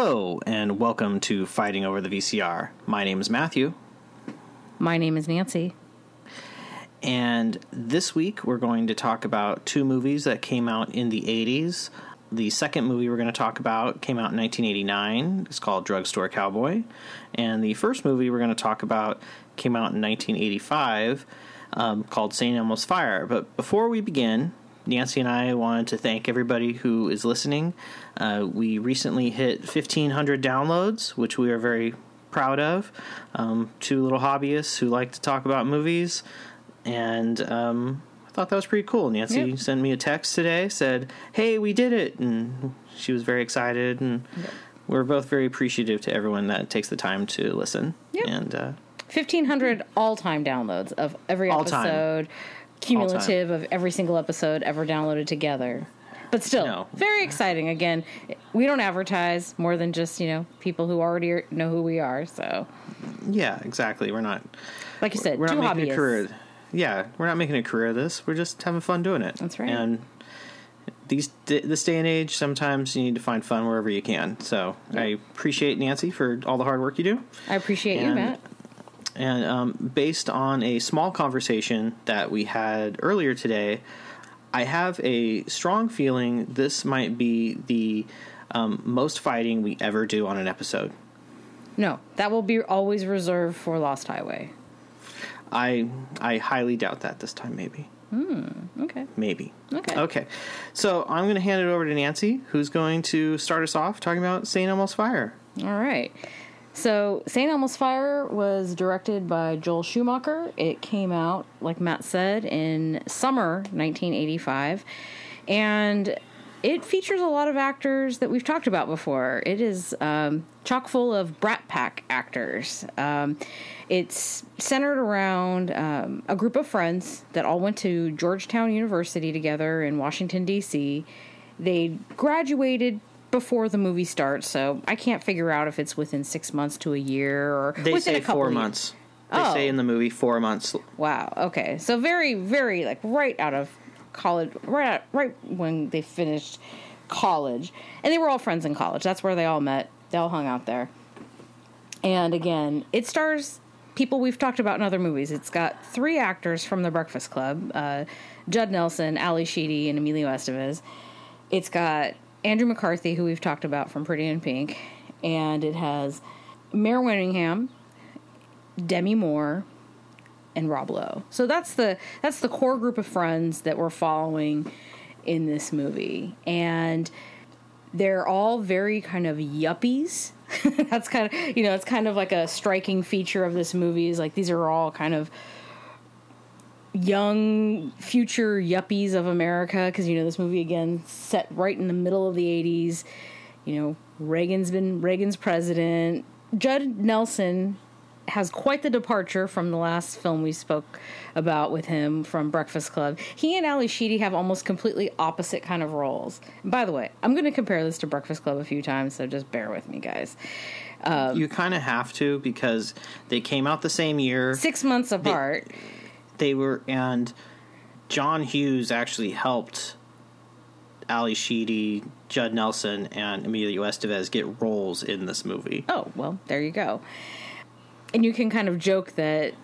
Hello, and welcome to Fighting Over the VCR. My name is Matthew, My name is Nancy. and this week we're going to talk about two movies that came out in the 80s. The second movie we're going to talk about came out in 1989. It's called Drugstore Cowboy. And the first movie we're going to talk about came out in 1985 um, called St. Elmo's Fire. But before we begin, Nancy and I wanted to thank everybody who is listening. Uh, we recently hit 1,500 downloads, which we are very proud of. Um, two little hobbyists who like to talk about movies. And um, I thought that was pretty cool. Nancy Yep. sent me a text today, said, Hey, we did it. And she was very excited. And we're both very appreciative to everyone that takes the time to listen. Yep. And uh, 1,500 all time downloads of every All time. Cumulative of every single episode ever downloaded together. But still, No. very exciting. Again, we don't advertise more than just, you know, people who already are- know who we are. So, yeah, exactly. We're not. like you said, we're two not making hobbyists. a career. Yeah, we're not making a career of this. We're just having fun doing it. That's right. And these this day and age, sometimes you need to find fun wherever you can. So I appreciate Nancy for all the hard work you do. I appreciate you, Matt. And um, based on a small conversation that we had earlier today, I have a strong feeling this might be the um, most fighting we ever do on an episode. No, that will be always reserved for Lost Highway. I I highly doubt that this time. Maybe. Okay. Maybe. Okay. Okay. So I'm going to hand it over to Nancy, who's going to start us off talking about St. Elmo's Fire. All right. So, St. Elmo's Fire was directed by Joel Schumacher. It came out, like Matt said, in summer 1985. And it features a lot of actors that we've talked about before. It is um, chock full of Brat Pack actors. Um, it's centered around um, a group of friends that all went to Georgetown University together in Washington, D.C. They graduated before the movie starts, so I can't figure out if it's within six months to a year or They within say a couple four of years. months. They Oh. say in the movie four months. Wow. Okay. So very, very like right out of college, right out, right when they finished college, and they were all friends in college. That's where they all met. They all hung out there. And again, it stars people we've talked about in other movies. It's got three actors from The Breakfast Club: uh, Judd Nelson, Ally Sheedy, and Emilio Estevez. It's got Andrew McCarthy, who we've talked about from Pretty in Pink, and it has Mare Winningham, Demi Moore, and Rob Lowe. So that's the that's the core group of friends that we're following in this movie, and they're all very kind of yuppies. that's kind of you know it's kind of like a striking feature of this movie is like these are all kind of young future yuppies of America because you know this movie again set right in the middle of the 80s you know Reagan's been Reagan's president Judd Nelson has quite the departure from the last film we spoke about with him from Breakfast Club. He and Ally Sheedy have almost completely opposite kind of roles. And by the way, I'm going to compare this to Breakfast Club a few times, so just bear with me, guys. Um, you kind of have to because they came out the same year. Six months apart. They were and John Hughes actually helped Ally Sheedy, Judd Nelson, and Emilio Estevez get roles in this movie. Oh, well, there you go. And you can kind of joke that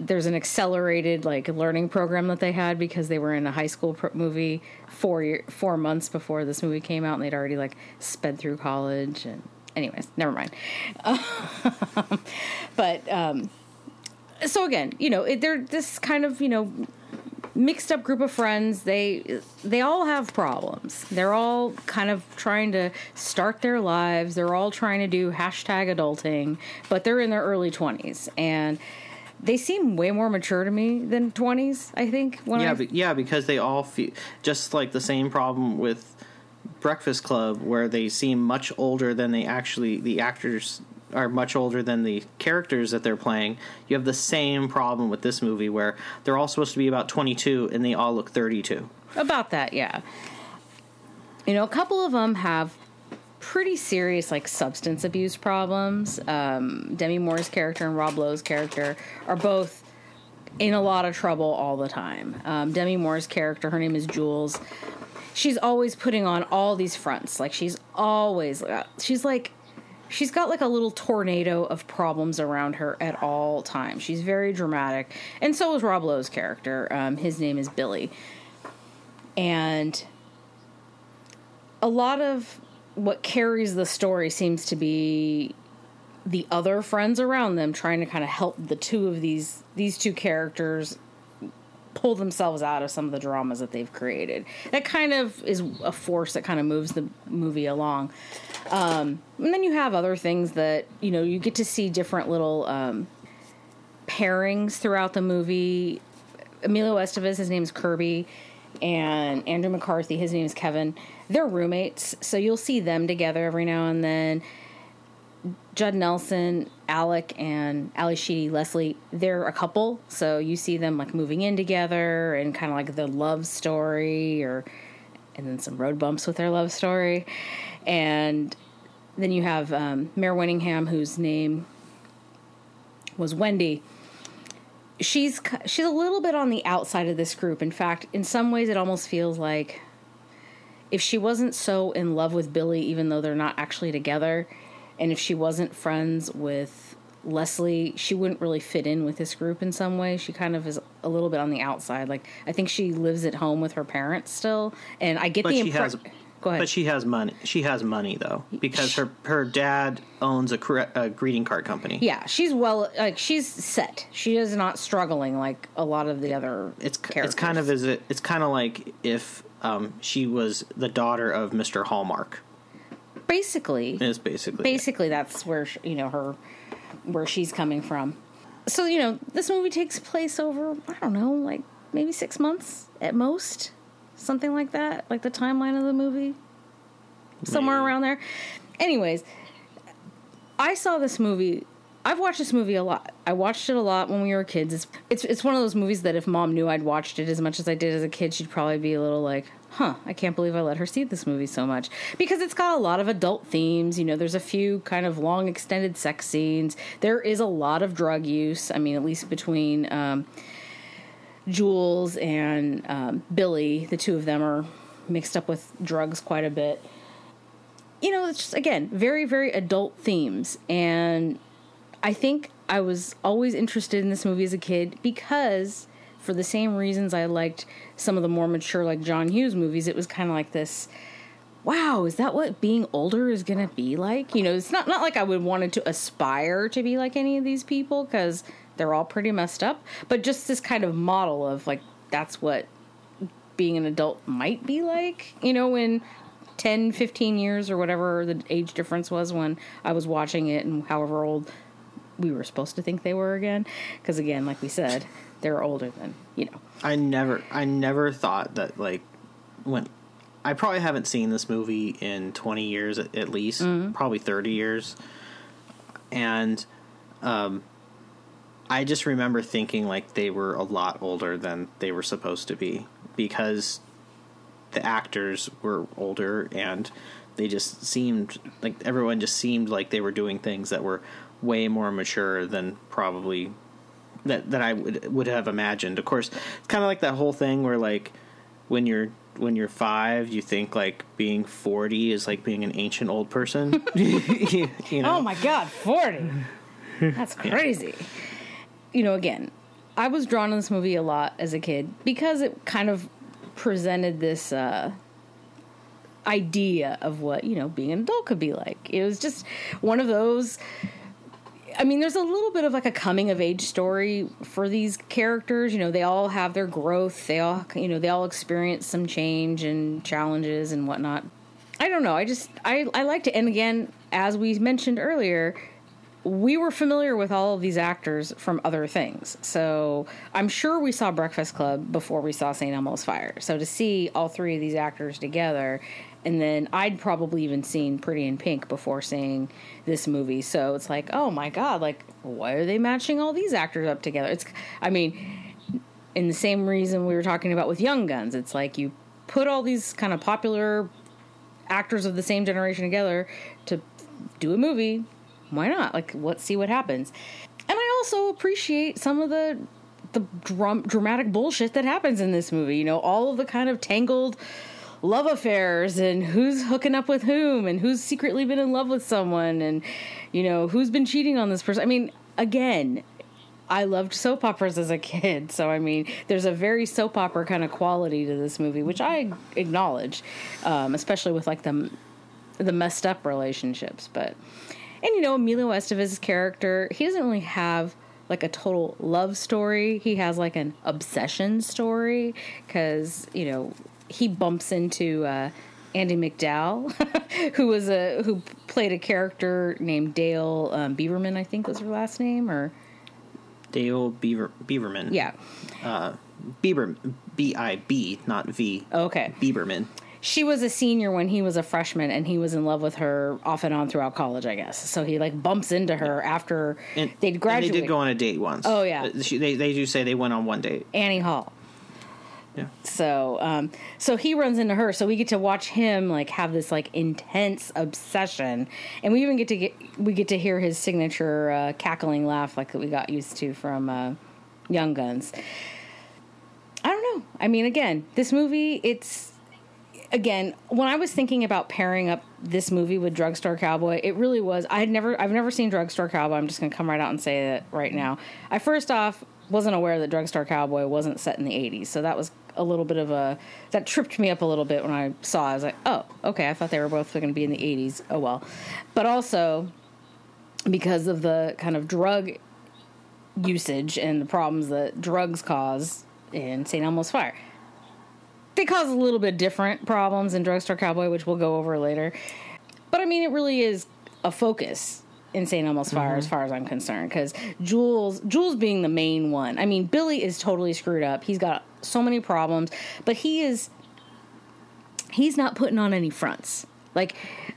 there's an accelerated like learning program that they had because they were in a high school pro- movie four year, four months before this movie came out, and they'd already like sped through college. And anyways, never mind. but um, so again, you know, it, they're this kind of you know mixed up group of friends. They they all have problems. They're all kind of trying to start their lives. They're all trying to do hashtag adulting but they're in their early 20s and they seem way more mature to me than 20s i think yeah, be, yeah, because they all feel just like the same problem with Breakfast Club, where they seem much older than they actually. The actors are much older than the characters that they're playing. You have the same problem with this movie, where they're all supposed to be about twenty-two and they all look thirty-two. About that, yeah. You know, a couple of them have pretty serious like substance abuse problems. Um, Demi Moore's character and Rob Lowe's character are both in a lot of trouble all the time. Um, Demi Moore's character, her name is Jules. She's always putting on all these fronts. Like she's always she's like she's got like a little tornado of problems around her at all times. She's very dramatic, and so is Rob Lowe's character. Um, his name is Billy, and a lot of what carries the story seems to be the other friends around them trying to kind of help the two of these these two characters pull themselves out of some of the dramas that they've created. That kind of is a force that kind of moves the movie along. Um, and then you have other things that you know you get to see different little um, pairings throughout the movie. Emilio Estevez, his name's Kirby, and Andrew McCarthy, his name is Kevin. They're roommates, so you'll see them together every now and then. Judd Nelson, Alec, and Ally Sheedy, Leslie, they're a couple, so you see them like moving in together and kind of like the love story, or and then some road bumps with their love story, and then you have um, Mare Winningham, whose name was Wendy. She's she's a little bit on the outside of this group. In fact, in some ways, it almost feels like if she wasn't so in love with Billy, even though they're not actually together, and if she wasn't friends with Leslie, she wouldn't really fit in with this group in some way. She kind of is a little bit on the outside. Like I think she lives at home with her parents still, and I get But the she has, impression. Go ahead. but she has money. She has money though because her her dad owns a, cre- a greeting card company. yeah, she's well, like she's set. She is not struggling like a lot of the other. It's characters. it's kind of as it, it's kind of like if um, she was the daughter of Mr. Hallmark. Basically Is basically basically that's where sh- you know her where she's coming from. So you know this movie takes place over i don't know like maybe six months at most something like that like the timeline of the movie somewhere around there. Anyways i saw this movie i've watched this movie a lot. I watched it a lot when we were kids. It's, it's it's one of those movies that if mom knew i'd watched it as much as i did as a kid she'd probably be a little like huh i can't believe i let her see this movie so much. Because it's got a lot of adult themes you know there's a few kind of long extended sex scenes. There is a lot of drug use i mean at least between um, jules and um, billy. The two of them are mixed up with drugs quite a bit. You know, it's just again very very adult themes, and I think I was always interested in this movie as a kid because for the same reasons I liked some of the more mature like John Hughes movies. It was kind of like this. Wow, is that what being older is to be like? You know, it's not not like I would wanted to aspire to be like any of these people because they're all pretty messed up, but just this kind of model of like that's what being an adult might be like. You know, when 10, 15 years or whatever the age difference was when I was watching it and however old we were supposed to think they were again. Because again, like we said, they're older than, you know. I never I never thought that like when I probably haven't seen this movie in 20 years at, at least, probably 30 years. And um I just remember thinking like they were a lot older than they were supposed to be because the actors were older and they just seemed like everyone just seemed like they were doing things that were way more mature than probably that that I would would have imagined. Of course, it's kind of like that whole thing where like when you're when you're five, you think like being forty is like being an ancient old person. you, you know? Oh my God, 40. That's crazy. You know, again, I was drawn to this movie a lot as a kid because it kind of presented this uh, idea of what, you know, being an adult could be like. It was just one of those. I mean, there's a little bit of like a coming of age story for these characters. You know, they all have their growth. They all, you know, they all experience some change and challenges and whatnot. I don't know. I just I I liked it. And again, as we mentioned earlier, we were familiar with all of these actors from other things. So I'm sure we saw Breakfast Club before we saw St. Elmo's Fire. So to see all three of these actors together, and then I'd probably even seen Pretty in Pink before seeing this movie. So it's like, oh my god, like why are they matching all these actors up together? It's, I mean, in the same reason we were talking about with Young Guns, it's like you put all these kind of popular actors of the same generation together to do a movie why not like let's see what happens and i also appreciate some of the the drum, dramatic bullshit that happens in this movie you know all of the kind of tangled love affairs and who's hooking up with whom and who's secretly been in love with someone and you know who's been cheating on this person. I mean, again, I loved soap operas as a kid, so I mean, there's a very soap opera kind of quality to this movie, which I acknowledge, um, especially with like the the messed up relationships. But and you know, Emilio Estevez's character, he doesn't really have like a total love story. He has like an obsession story because you know he bumps into uh, Andie MacDowell, who was a who played a character named Dale um, Beaverman, I think was her last name, or Dale Beaver Beaverman. yeah. Uh, Bieber B I B, not V. Okay. Bieberman. She was a senior when he was a freshman, and he was in love with her off and on throughout college, I guess. So he like bumps into her after And they'd graduated. And they did go on a date once. Oh, yeah. Uh, She, they they do say they went on one date. Annie Hall. So, um, so he runs into her. So we get to watch him like have this like intense obsession, and we even get to get we get to hear his signature uh, cackling laugh like that we got used to from uh, Young Guns. I don't know. I mean, again, this movie, it's again when I was thinking about pairing up this movie with Drugstore Cowboy, it really was. I had never, I've never seen Drugstore Cowboy. I'm just to come right out and say it right now. I first off wasn't aware that Drugstore Cowboy wasn't set in the 80s, so that was a little bit of a that tripped me up a little bit when I saw. I was like, oh, okay. I thought they were both going to be in the 80s. Oh well, but also because of the kind of drug usage and the problems that drugs cause in St. Elmo's Fire. They cause a little bit different problems in Drugstore Cowboy, which we'll go over later. But I mean, it really is a focus in St. Elmo's Fire, mm-hmm. as far as I'm concerned, because Jules, Jules being the main one. I mean, Billy is totally screwed up. He's got so many problems, but he is. He's not putting on any fronts. Like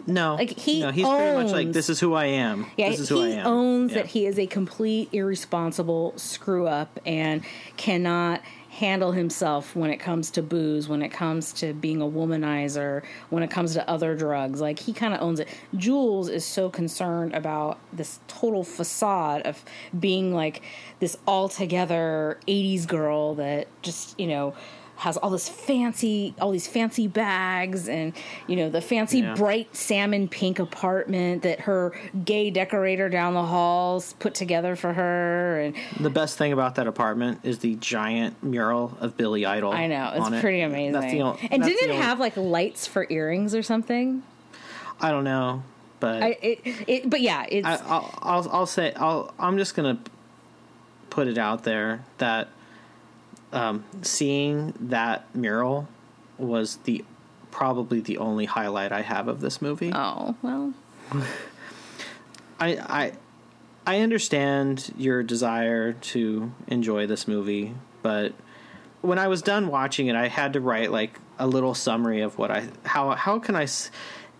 No, Like, he no, he's pretty much like this is who I am. Yeah, this is who he I am. owns Yeah. that he is a complete irresponsible screw up and cannot handle himself when it comes to booze, when it comes to being a womanizer, when it comes to other drugs. Like he kind of owns it. Jules is so concerned about this total facade of being like this altogether 80s girl that just, you know, has all this fancy all these fancy bags and you know the fancy Yeah. bright salmon pink apartment that her gay decorator down the halls put together for her and The best thing about that apartment is the giant mural of Billy Idol. I know it's on it. pretty amazing. That's the only, and didn't it have like lights for earrings or something? I don't know, but I it, it but yeah, it's I, I'll, I'll I'll say I'll I'm just gonna put it out there that um, seeing that mural was the probably the only highlight I have of this movie. oh well. I I I understand your desire to enjoy this movie, but when I was done watching it, I had to write like a little summary of what I how how can I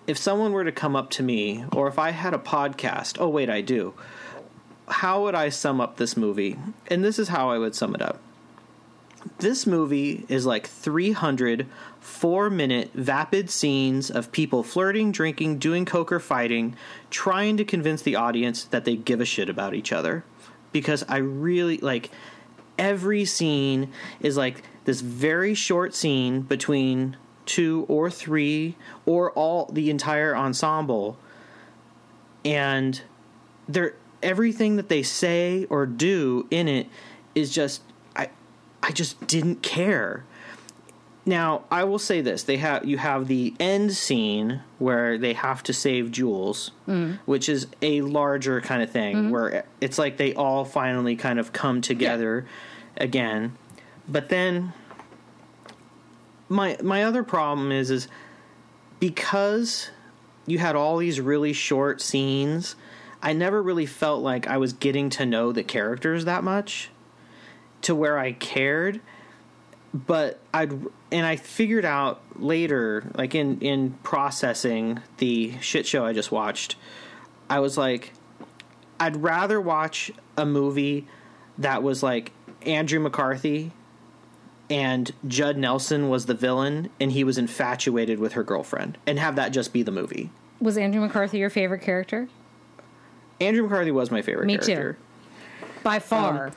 if someone were to come up to me or if I had a podcast. Oh wait, I do. How would I sum up this movie? And this is how I would sum it up. This movie is like 300 four minute vapid scenes of people flirting, drinking, doing coke or fighting, trying to convince the audience that they give a shit about each other. Because I really like every scene is like this very short scene between two or three or all the entire ensemble and they're everything that they say or do in it is just I just didn't care. Now, I will say this: they have you have the end scene where they have to save Jules, mm. which is a larger kind of thing mm-hmm. where it's like they all finally kind of come together again. But then my my other problem is is because you had all these really short scenes, I never really felt like I was getting to know the characters that much to where I cared. But I'd and I figured out later, like in in processing the shit show I just watched, I was like, I'd rather watch a movie that was like Andrew McCarthy and Judd Nelson was the villain and he was infatuated with her girlfriend and have that just be the movie. Was Andrew McCarthy your favorite character? Andrew McCarthy was my favorite Me too. By far. Um,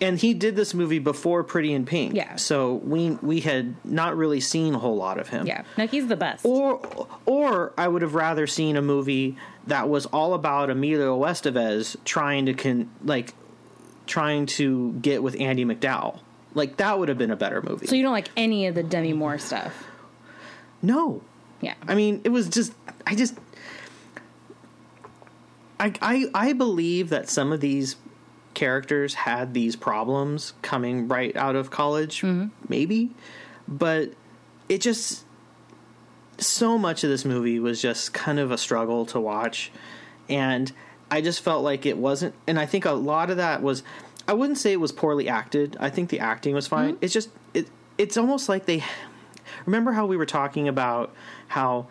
and he did this movie before Pretty in Pink. Yeah. So we we had not really seen a whole lot of him. Yeah, no, he's the best. Or or I would have rather seen a movie that was all about Emilio Estevez trying to con like trying to get with Andie MacDowell. Like that would have been a better movie. so you don't like any of the Demi Moore stuff? no. Yeah. I mean, it was just I just I I I believe that some of these characters had these problems coming right out of college, mm-hmm. maybe, but it just so much of this movie was just kind of a struggle to watch and I just felt like it wasn't and I think a lot of that was I wouldn't say it was poorly acted. I think the acting was fine. Mm-hmm. It's just it it's almost like they remember how we were talking about how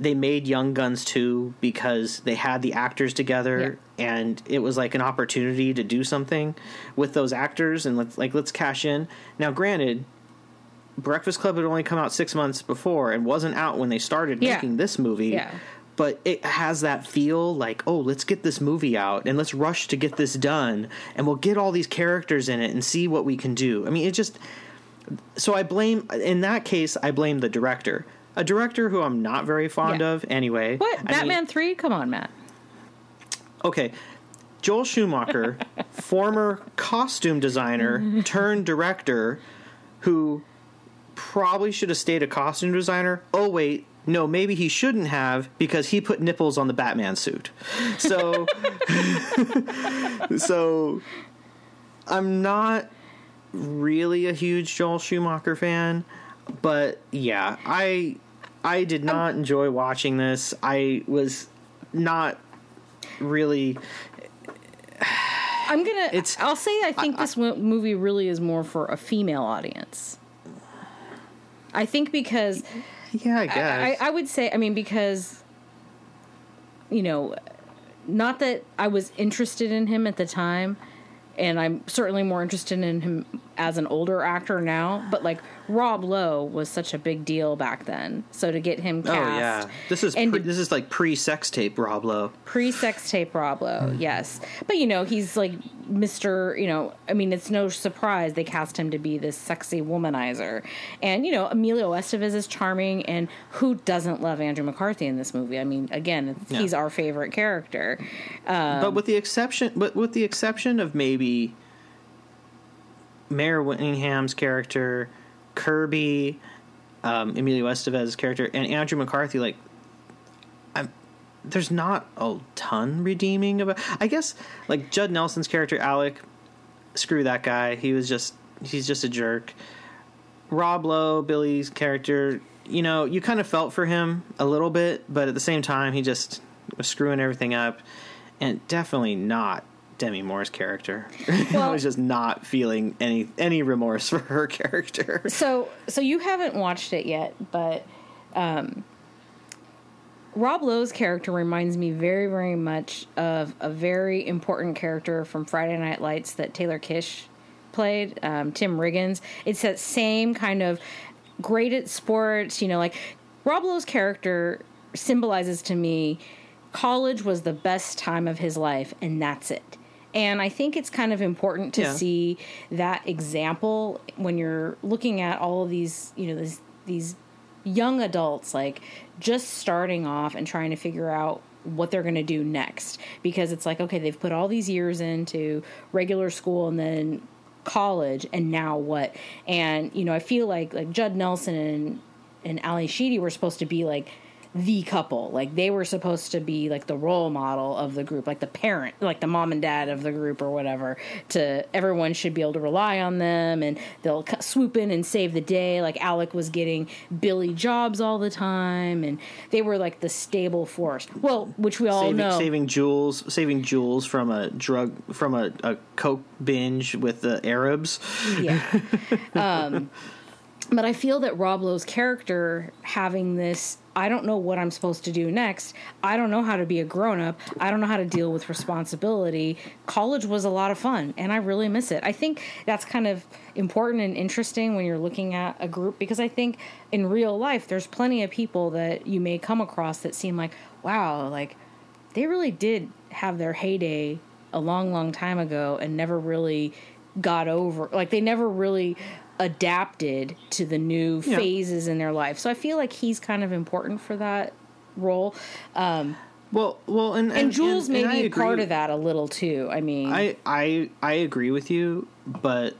they made Young Guns 2 because they had the actors together and it was like an opportunity to do something with those actors and let's like let's cash in. Now granted Breakfast Club had only come out 6 months before and wasn't out when they started Yeah. making this movie. Yeah. But it has that feel like, oh, let's get this movie out and let's rush to get this done and we'll get all these characters in it and see what we can do. I mean, it just so I blame in that case I blame the director. A director who I'm not very fond Yeah. of anyway. What I Batman mean, three? Come on, Matt. okay. Joel Schumacher, former costume designer turned director who probably should have stayed a costume designer. Oh wait, no, maybe he shouldn't have because he put nipples on the Batman suit. So so I'm not really a huge Joel Schumacher fan, but yeah, I I did not enjoy watching this. I was not really I'm gonna. It's- I'll say I think this mo- movie really is more for a female audience. I think because yeah, I guess. I, I would say, I mean, because, you know, not that I was interested in him at the time, and I'm certainly more interested in him as an older actor now, but like Rob Lowe was such a big deal back then. So to get him cast, oh yeah. This is and pre, this is like pre-sex tape Rob Lowe. pre sex tape Rob Lowe, hmm. yes. But you know, he's like Mr. You know, I mean, it's no surprise they cast him to be this sexy womanizer. And you know, Emilio Estevez is charming, and who doesn't love Andrew McCarthy in this movie? I mean, again, it's, Yeah. he's our favorite character. but with the exception but with the exception of maybe Mare Whittingham's character, Kirby, um, Emilio Estevez's character, and Andrew McCarthy, like, I'm, there's not a ton redeeming about. I guess like Judd Nelson's character Alec, screw that guy. He was just he's just a jerk. Rob Lowe, Billy's character, you know, you kind of felt for him a little bit, but at the same time, he just was screwing everything up, and definitely not Demi Moore's character. I was just not feeling any any remorse for her character. So, so you haven't watched it yet, but um, Rob Lowe's character reminds me very, very much of a very important character from Friday Night Lights that Taylor Kitsch played, um, Tim Riggins. It's that same kind of great at sports, you know, like Rob Lowe's character symbolizes to me college was the best time of his life, and that's it. And I think it's kind of important to Yeah. see that example when you're looking at all of these, you know, these these young adults like just starting off and trying to figure out what they're going to do next because it's like okay they've put all these years into regular school and then college and now what and you know i feel like like judd nelson and and ally sheedy were supposed to be like the couple like they were supposed to be like the role model of the group like the parent like the mom and dad of the group or whatever to everyone should be able to rely on them and they'll swoop in and save the day like alec was getting billy jobs all the time and they were like the stable force well which we all saving, know saving Jules, saving Jules from a drug from a, a coke binge with the Arabs. yeah. Um, but I feel that Rob Lowe's character having this, I don't know what I'm supposed to do next. I don't know how to be a grown up. I don't know how to deal with responsibility. College was a lot of fun, and I really miss it. I think that's kind of important and interesting when you're looking at a group because I think in real life, there's plenty of people that you may come across that seem like, wow, like they really did have their heyday a long, long time ago and never really got over like they never really adapted to the new Yeah. phases in their life. So I feel like he's kind of important for that role. Um, Well, well, and and, Jules may and be part of that a little too. I mean, I I I agree with you, but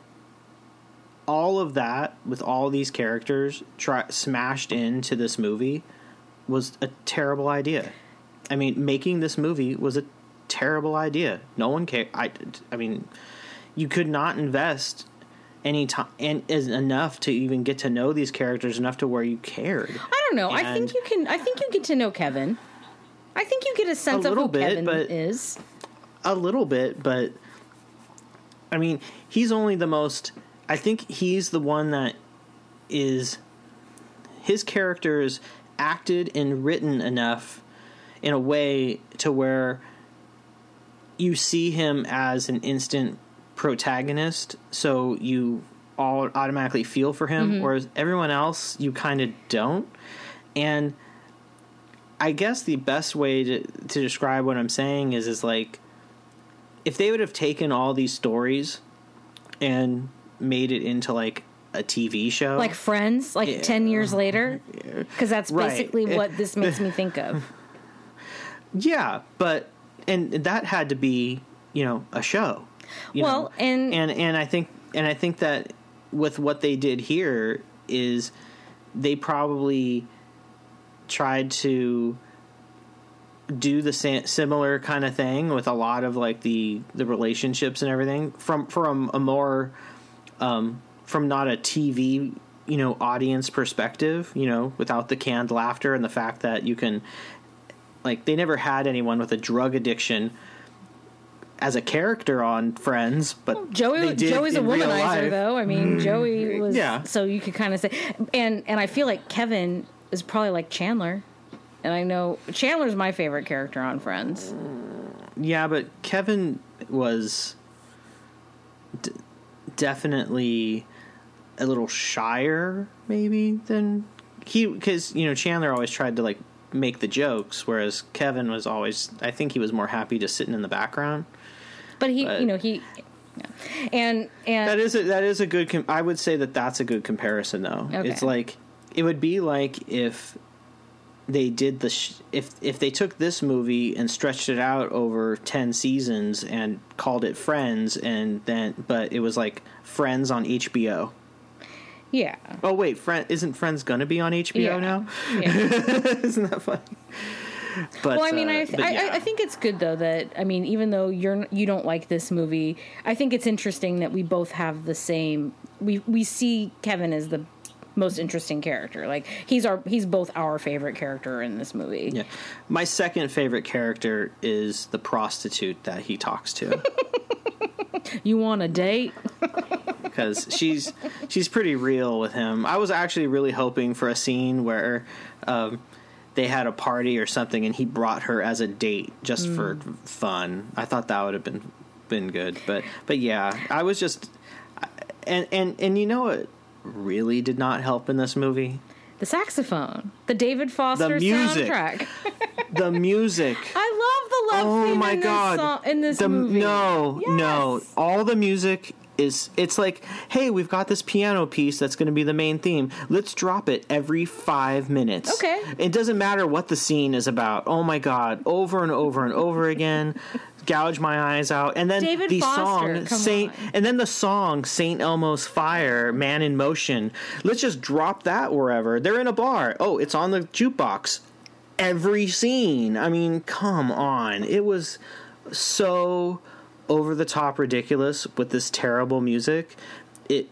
all of that with all these characters try, smashed into this movie was a terrible idea. I mean, making this movie was a terrible idea. No one cared. I I mean, you could not invest any time and is enough to even get to know these characters enough to where you cared. I don't know. I think you can. I think you get to know Kevin. I think you get a sense of little who bit, Kevin but- is. a little bit, but I mean, he's only the most. I think he's the one that is. His character is acted and written enough in a way to where you see him as an instant protagonist, so you all automatically feel for him, mm-hmm. whereas everyone else you kind of don't. And I guess the best way to to describe what I'm saying is is like if they would have taken all these stories and made it into like a TV show, Like Friends, like Yeah. 10 years later. Because that's Right. basically what this makes me think of. yeah, but and that had to be you know a show. Well, know? and- and and I think and I think that with what they did here is they probably tried to do the sa- similar kind of thing with a lot of like the the relationships and everything from from a more um from not a TV you know audience perspective you know without the canned laughter and the fact that you can like they never had anyone with a drug addiction as a character on Friends, but Joey they did Joey's a in real womanizer though. I mean, mm. Joey was Yeah. so you could kind of say and and I feel like Kevin is probably like Chandler. And I know Chandler's my favorite character on Friends. Yeah, but Kevin was d- definitely a little shyer, maybe than he because you know Chandler always tried to like make the jokes, whereas Kevin was always I think he was more happy just sitting in the background. But he, But- you know, he yeah. and and That is a, that is a good. Com- I would say that that's a good comparison, though. Okay. It's like it would be like if they did the sh- if if they took this movie and stretched it out over ten seasons and called it Friends, and then but it was like Friends on HBO. yeah. Oh wait, friend isn't Friends gonna be on HBO Yeah. now? Yeah. isn't that funny? But well, I mean, uh, I, but I, yeah. I think it's good though that I mean, even though you're you don't like this movie, I think it's interesting that we both have the same. We we see Kevin as the most interesting character. Like he's our he's both our favorite character in this movie. Yeah. My second favorite character is the prostitute that he talks to. You want a date? because she's she's pretty real with him. I was actually really hoping for a scene where um, they had a party or something, and he brought her as a date just for mm. fun. I thought that would have been been good, but but yeah, I was just and and and you know what really did not help in this movie The saxophone, the David Foster the music. soundtrack. the music. I love the love oh theme my in god this song, in this the, movie. no no all the music is it's like hey we've got this piano piece that's going to be the main theme. Let's drop it every five minutes. Okay. it doesn't matter what the scene is about. Oh my god over and over and over again. Gouge my eyes out. And then David the Foster, song saint on. and then the song saint elmo's fire man in motion. Let's just drop that wherever. They're in a bar. Oh it's on the jukebox. Every scene. I mean, come on. It was so over the top ridiculous with this terrible music. It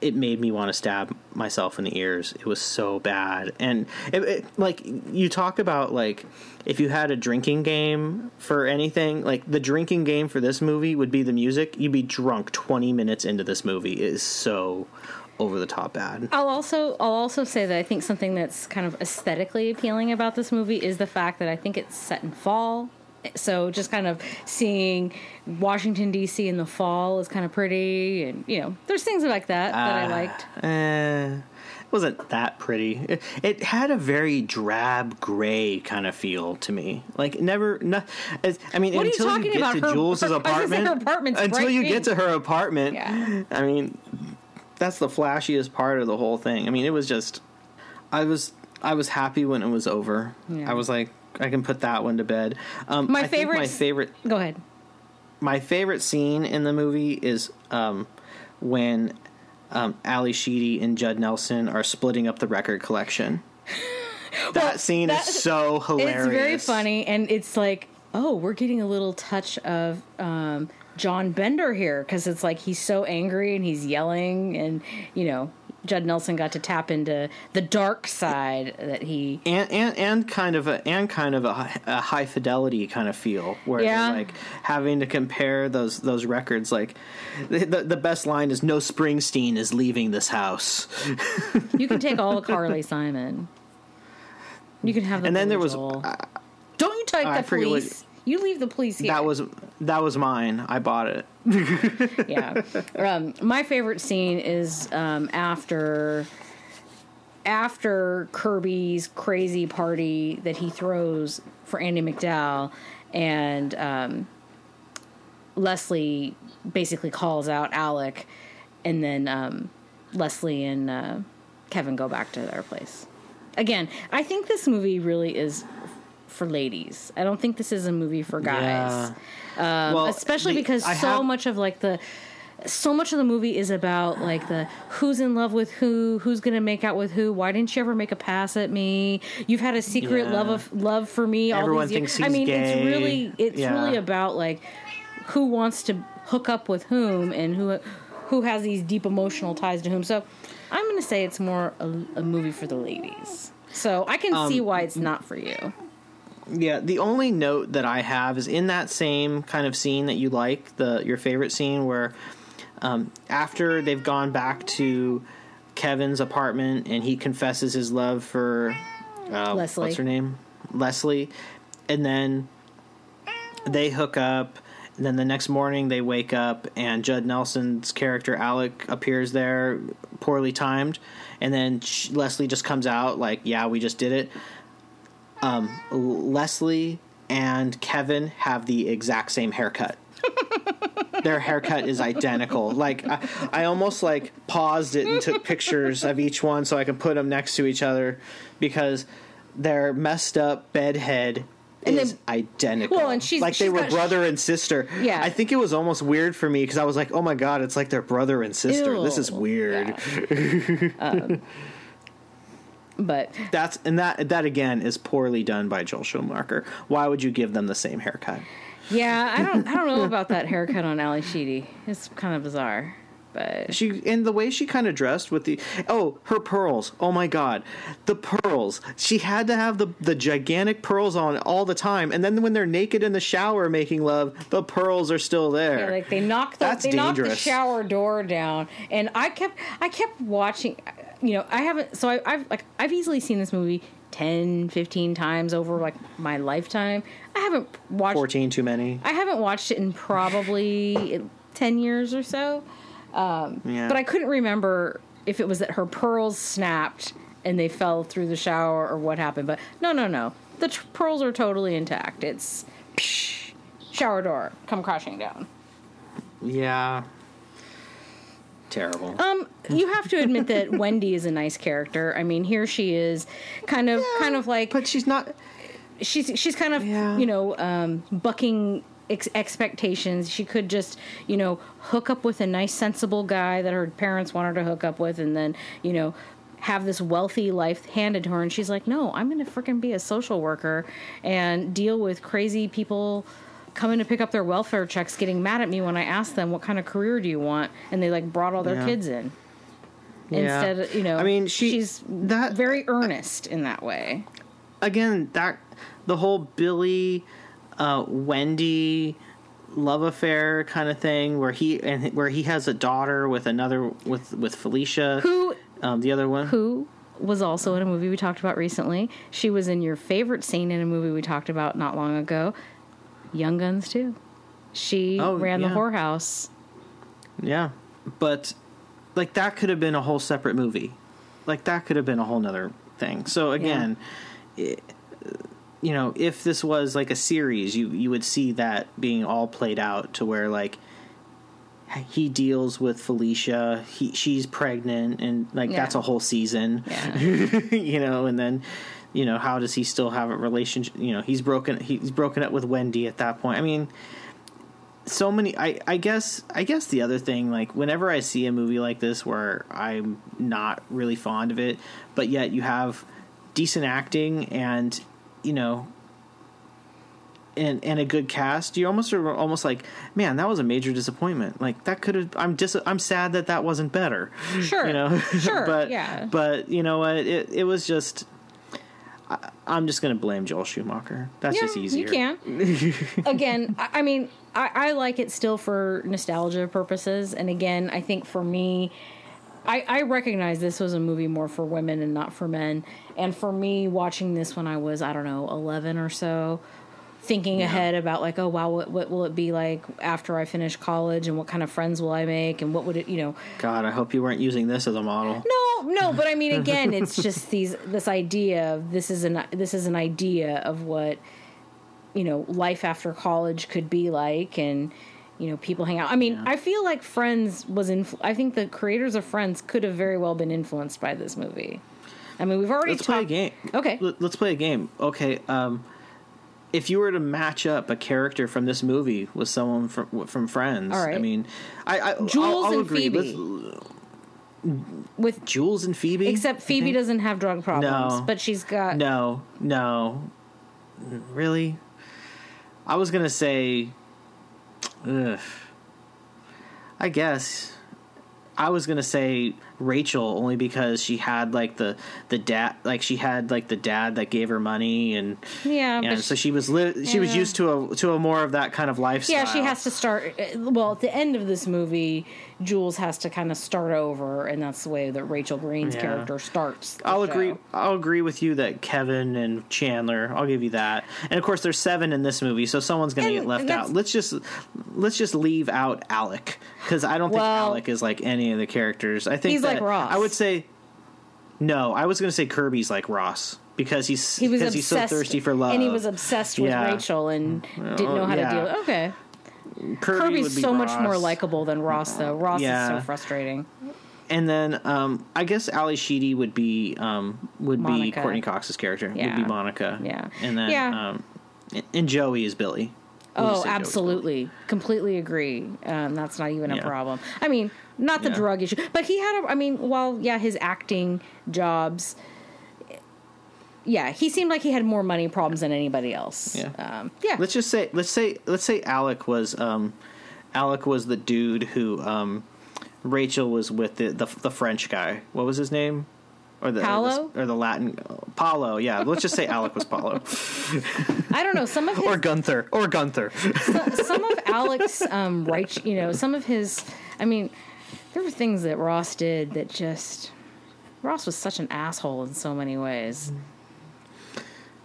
it made me want to stab myself in the ears. It was so bad. And it, it, like you talk about like if you had a drinking game for anything, like the drinking game for this movie would be the music. You'd be drunk 20 minutes into this movie. It is so over the top bad. I'll also I'll also say that I think something that's kind of aesthetically appealing about this movie is the fact that I think it's set in fall. So just kind of seeing Washington D.C. in the fall is kind of pretty, and you know, there's things like that that I liked. Uh, it wasn't that pretty. It, it had a very drab gray kind of feel to me. Like never, no, it's- I mean, What are you until you, get to Her- Jules's her- I was gonna say apartment, until you pink. get to her apartment, Yeah. I mean, that's the flashiest part of the whole thing. I mean, it was just, I was, I was happy when it was over. Yeah. I was like, I can put that one to bed. Um, My I think favorite- my favorite Go ahead. my favorite scene in the movie is um, when um, Ally Sheedy and Judd Nelson are splitting up the record collection. that Well, scene that- is so hilarious. It's very funny, and it's like, oh, we're getting a little touch of um, John Bender here because it's like he's so angry and he's yelling, and you know, Judd Nelson got to tap into the dark side that he. And, and and kind of a and kind of a, a high fidelity kind of feel where Yeah. like having to compare those those records like the, the the best line is no Springsteen is leaving this house You can take all of Carly Simon. You can have the and then there was Joel. Uh, Don't you take I the police. You leave the police here. that was that was mine I bought it yeah. Um, my favorite scene is um, after after Kirby's crazy party that he throws for Andie MacDowell, and um, Leslie basically calls out Alec, and then um, Leslie and uh, Kevin go back to their place. Again, I think this movie really is for ladies. I don't think this is a movie for guys. Um, well especially the- because I so have- much of like the so much of the movie is about like the who's in love with who, who's gonna make out with who. Why didn't you ever make a pass at me? You've had a secret Yeah. love of love for me. all Everyone these years. thinks I mean, gay. it's really it's Yeah. really about like who wants to hook up with whom and who who has these deep emotional ties to whom. So I'm gonna say it's more a, a movie for the ladies. So I can Um, see why it's not for you. Yeah, the only note that I have is in that same kind of scene that you like, the your favorite scene where um, after they've gone back to Kevin's apartment and he confesses his love for uh, Leslie. What's her name? Leslie, and then they hook up. And then the next morning they wake up and Judd Nelson's character Alec appears there, poorly timed, and then sh- Leslie just comes out like, "Yeah, we just did it." Um, Leslie and Kevin have the exact same haircut. Their haircut is identical. Like I, I almost like paused it and took pictures of each one so I can put them next to each other because their messed up bedhead And is identical. Well, and she's- like they were got- brother and sister. Yeah. I think it was almost weird for me because I was like, "Oh my god, it's like they're brother and sister. This is weird." Yeah. Um, but That's and that that again is poorly done by Joel Schumacher. Why would you give them the same haircut? yeah, I don't I don't know about that haircut on Ally Sheedy. It's kind of bizarre. But She and the way she kind of dressed with the oh her pearls. Oh my god, the pearls. She had to have the the gigantic pearls on all the time, and then when they're naked in the shower making love, the pearls are still there. Yeah, like they knocked the That's they knocked the shower door down, and I kept I kept watching. You know, I haven't. So I, I've like I've easily seen this movie 10, 15 times over like my lifetime. I haven't watched. Fourteen too many. I haven't watched it in probably ten years or so. Um, yeah, But I couldn't remember if it was that her pearls snapped and they fell through the shower or what happened. But no, no, no. The t- pearls are totally intact. It's psh, shower door come crashing down. yeah. Terrible. Um, you have to admit that Wendy is a nice character. I mean, here she is, kind of, kind of like but she's not. she's she's kind of Yeah. you know um, bucking ex- expectations. She could just you know hook up with a nice, sensible guy that her parents want her to hook up with, and then you know have this wealthy life handed to her. And she's like, no, I'm going to freaking be a social worker and deal with crazy people coming to pick up their welfare checks, getting mad at me when I ask them what kind of career do you want, and they like brought all their Yeah. kids in. Yeah. Instead, of, you know, I mean, she- she's that- very earnest in that way. again that the whole Billy uh, Wendy love affair kind of thing where he and where he has a daughter with another with with Felicia Who um, the other one who was also in a movie we talked about recently. She was in your favorite scene in a movie we talked about not long ago, Young Guns 2. She Oh, ran the whorehouse. yeah but like that could have been a whole separate movie like that could have been a whole nother thing. So again, it, you know, if this was like a series, you you would see that being all played out to where like he deals with Felicia, he she's pregnant, and like Yeah. that's a whole season. Yeah. you know, and then you know how does he still have a relationship? You know, he's broken he's broken up with Wendy at that point. I mean, so many. I I guess I guess the other thing like whenever I see a movie like this where I'm not really fond of it, but yet you have decent acting and you know and and a good cast, you almost are almost like, man, that was a major disappointment. Like that could have. I'm dis. I'm sad that that wasn't better. Sure. You know. Sure, but yeah. But you know what? It it was just. I, I'm just going to blame Joel Schumacher. That's yeah, just easier. you can. again, I, I mean, I, I like it still for nostalgia purposes, and again, I think for me, I, I recognize this was a movie more for women and not for men. And for me, watching this when I was I don't know eleven or so, thinking ahead about like, oh wow, what, what will it be like after I finish college, and what kind of friends will I make, and what would it, you know, God, I hope you weren't using this as a model. no, no, but I mean, again, it's just these this idea of this is an this is an idea of what you know life after college could be like, and you know people hang out. I mean, I feel like Friends was in. I think the creators of Friends could have very well been influenced by this movie. I mean, we've already Let's play a game. Okay. Let- Let's play a game. Okay. Um, if you were to match up a character from this movie with someone from from Friends, All right. I mean, I, I Jules I'll, I'll and agree. Phoebe. Let's- with Jules and Phoebe. except Phoebe doesn't have drug problems, No. but she's got No, no, really. I was gonna say, ugh. I guess I was gonna say Rachel only because she had like the the dad, like she had like the dad that gave her money, and yeah, and so she was li- she was used to a to a more of that kind of lifestyle. Yeah, she has to start. uh, Well, at the end of this movie, Jules has to kind of start over, and that's the way that Rachel Green's Yeah. character starts. I'll show. agree. I'll agree with you that Kevin and Chandler. I'll give you that. And of course, there's seven in this movie, so someone's going to get left out. Let's just let's just leave out Alec because I don't think Alec is like any of the characters. I think like Ross. I would say no. I was going to say Kirby's like Ross because he's He was he's so thirsty for love, and he was obsessed with Yeah. Rachel and didn't know how yeah. to deal. With it. Okay, Kirby would Kirby's be so much more likable than Ross, though. Ross Yeah. is so frustrating. And then um, I guess Ally Sheedy would be um, would be Courteney Cox's character. Would be Monica. Yeah. And then Yeah. um, and Joey is Billy. Oh, absolutely, completely agree. Um, that's not even a problem. I mean, not the Yeah. drug issue, but he had. A, I mean, while yeah, his acting jobs. Yeah, he seemed like he had more money problems than anybody else. Yeah. um, yeah. Let's just say let's say let's say Alec was um, Alec was the dude who um, Rachel was with the, the the French guy. What was his name? Or the Paolo? or the, or the Latin Paolo? Yeah, let's just say Alec was Paolo I don't know. Some of his or Gunther or Gunther. some of Alex, um, right, you know, some of his. I mean, there were things that Ross did that just. Ross was such an asshole in so many ways.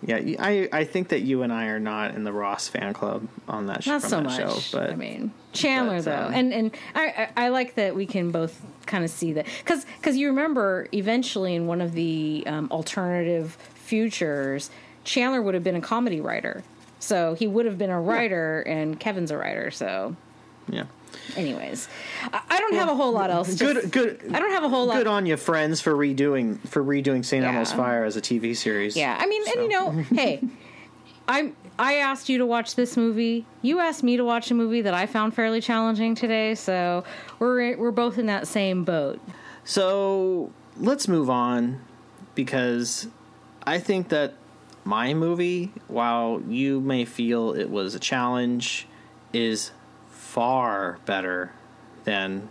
Yeah, I I think that you and I are not in the Ross fan club on that, sh- Not so that much. show, but I mean, Chandler but, though, um, and and I, I I like that we can both kind of see that because because you remember eventually in one of the um, alternative futures, Chandler would have been a comedy writer, so he would have been a writer, and Kevin's a writer. So, yeah, anyways, I, I don't have a whole lot else. good Just- good. I don't have a whole lot. Good on you, friends, for redoing for redoing St. Yeah. Elmo's Fire as a TV series. Yeah, I mean, So- and you know, hey, I I asked you to watch this movie. You asked me to watch a movie that I found fairly challenging today, so we're we're both in that same boat. So let's move on because I think that my movie, while you may feel it was a challenge, is far better than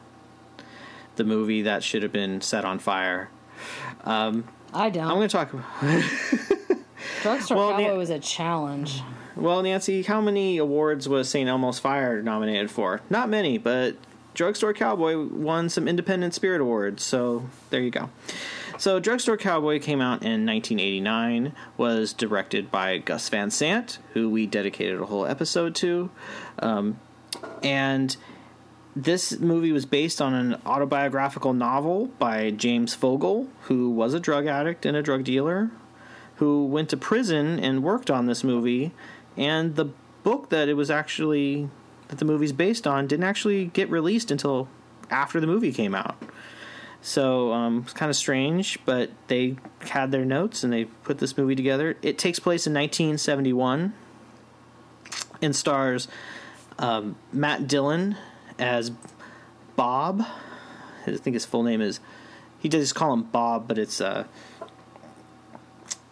the movie that should have been set on fire. Um, I don't. I'm going to talk. Drugstore well, Cowboy the- was a challenge. Well, Nancy, how many awards was St. Elmo's Fire nominated for? Not many, but Drugstore Cowboy won some Independent Spirit Awards, so there you go. So, Drugstore Cowboy came out in 1989, was directed by Gus Van Sant, who we dedicated a whole episode to. Um, and this movie was based on an autobiographical novel by James Fogle, who was a drug addict and a drug dealer, who went to prison and worked on this movie. And the book that it was actually that the movie's based on didn't actually get released until after the movie came out. So um, it's kind of strange, but they had their notes and they put this movie together. It takes place in 1971 and stars um, Matt Dillon as Bob. I think his full name is. He does call him Bob, but it's uh,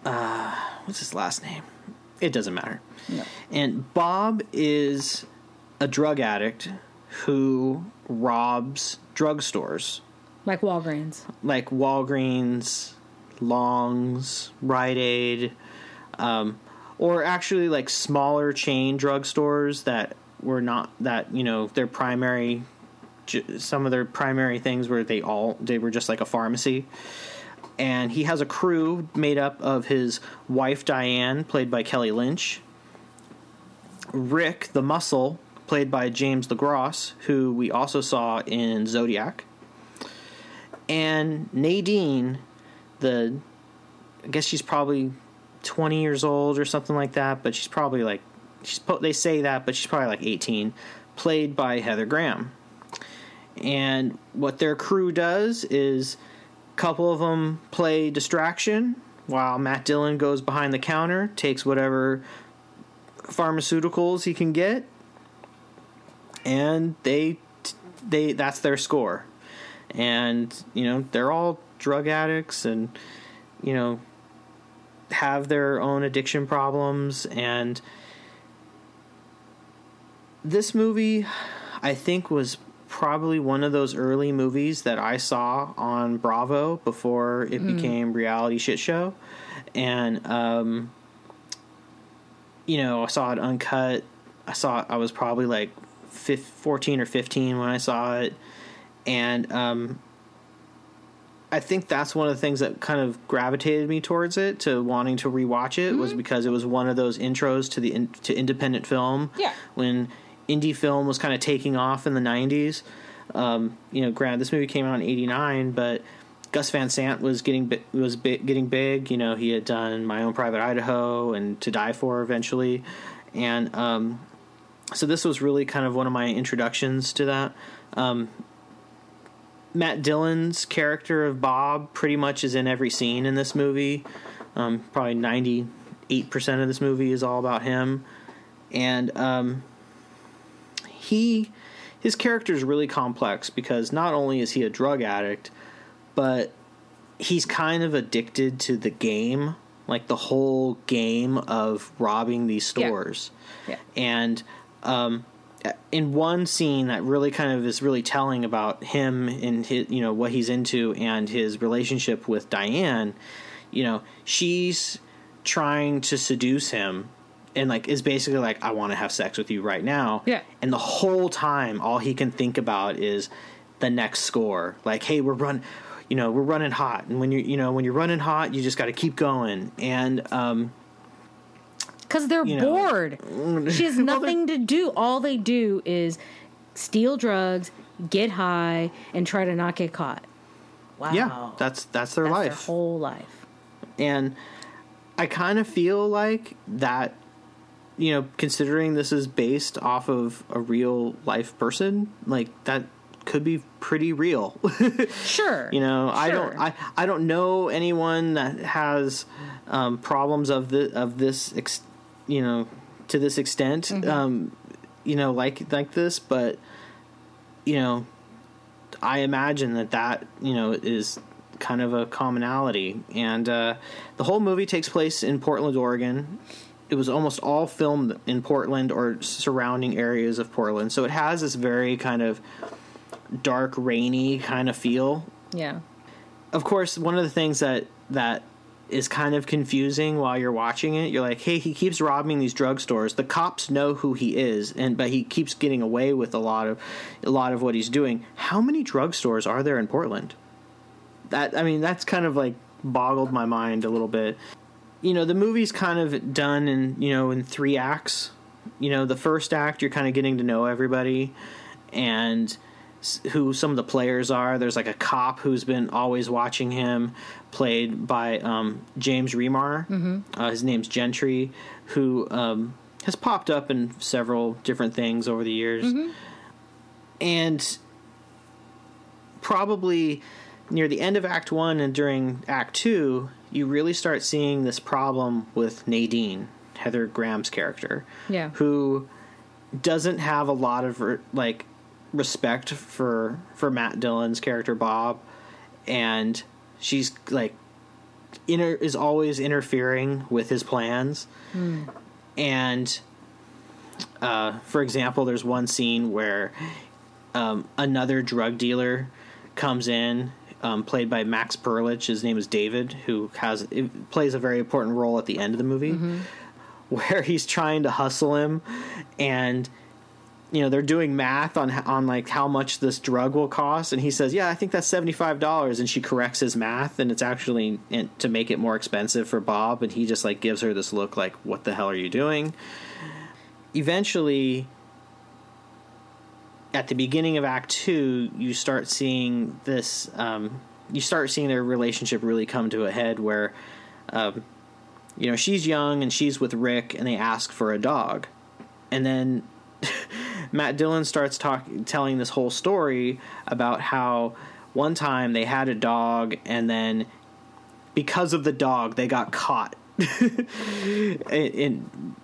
uh, what's his last name? It doesn't matter. No. And Bob is a drug addict who robs drugstores Like Walgreens. like Walgreens, Longs, Rite Aid, um, or actually like smaller chain drugstores that were not that you know their primary. Some of their primary things were they all they were just like a pharmacy, and he has a crew made up of his wife Diane, played by Kelly Lynch, Rick the Muscle, played by James Le Gros, who we also saw in Zodiac, and Nadine, the I guess she's probably 20 years old or something like that, but she's probably like she's they say that, but she's probably like 18, played by Heather Graham. And what their crew does is couple of them play distraction while Matt Dillon goes behind the counter, takes whatever pharmaceuticals he can get, and they they that's their score. And you know, they're all drug addicts and you know have their own addiction problems and this movie I think was probably one of those early movies that I saw on Bravo before it became reality shit show and um you know I saw it uncut I saw it, I was probably like fif- 14 or 15 when I saw it and um I think that's one of the things that kind of gravitated me towards it to wanting to rewatch it was because it was one of those intros to the in, to independent film. Yeah. When indie film was kind of taking off in the '90s. Um, you know, granted, this movie came out in '89, but Gus Van Sant was getting was getting big. You know, he had done My Own Private Idaho and To Die For eventually, and um, so this was really kind of one of my introductions to that. Um, Matt Dillon's character of Bob pretty much is in every scene in this movie. Um, probably ninety eight percent of this movie is all about him, and um, he his character is really complex because not only is he a drug addict, but he's kind of addicted to the game, like the whole game of robbing these stores. Yeah. yeah. And um, in one scene that really kind of is really telling about him and his, you know, what he's into and his relationship with Diane, you know, she's trying to seduce him and like is basically like I want to have sex with you right now. Yeah. And the whole time all he can think about is the next score. Like, hey, we're run you know, we're running hot. And when you you know, when you're running hot, you just got to keep going. And um Because they're You know. bored. She has nothing to do. All they do is steal drugs, get high, and try to not get caught. Wow. yeah, that's that's their That's life. their whole life. and I kind of feel like that you know considering this is based off of a real life person like that could be pretty real Sure. you know i don't i i don't know anyone that has um problems of the of this ex, you know to this extent Mm-hmm. um you know like like this but you know i imagine that that you know is kind of a commonality and uh the whole movie takes place in portland oregon it was almost all filmed in portland or surrounding areas of portland so it has this very kind of dark rainy kind of feel Yeah. of course, one of the things that that is kind of confusing while you're watching it, you're like, "Hey, he keeps robbing these drugstores. The cops know who he is, and but he keeps getting away with a lot of a lot of what he's doing. How many drugstores are there in Portland? That I mean, that's kind of like boggled my mind a little bit. You know, the movie's kind of done in you know in three acts. You know, the first act you're kind of getting to know everybody, and who some of the players are. There's like a cop who's been always watching him, played by um, James Remar. Mm-hmm. Uh, his name's Gentry, who um, has popped up in several different things over the years, and probably near the end of Act One and during Act Two, you really start seeing this problem with Nadine, Heather Graham's character, Yeah. who doesn't have a lot of like respect for for Matt Dillon's character Bob, and she's like inter- is always interfering with his plans, and uh, for example, there's one scene where um, another drug dealer comes in, um, played by Max Perlich. His name is David, who has plays a very important role at the end of the movie, where he's trying to hustle him, and you know they're doing math on on like how much this drug will cost, and he says, "Yeah, I think that's seventy five dollars," and she corrects his math, and it's actually to make it more expensive for Bob, and he just like gives her this look like, "What the hell are you doing?" Eventually, at the beginning of Act Two, you start seeing this. Um, you start seeing their relationship really come to a head, where, um, you know, she's young and she's with Rick, and they ask for a dog, and then Matt Dillon starts talking, telling this whole story about how one time they had a dog, and then because of the dog, they got caught. in, and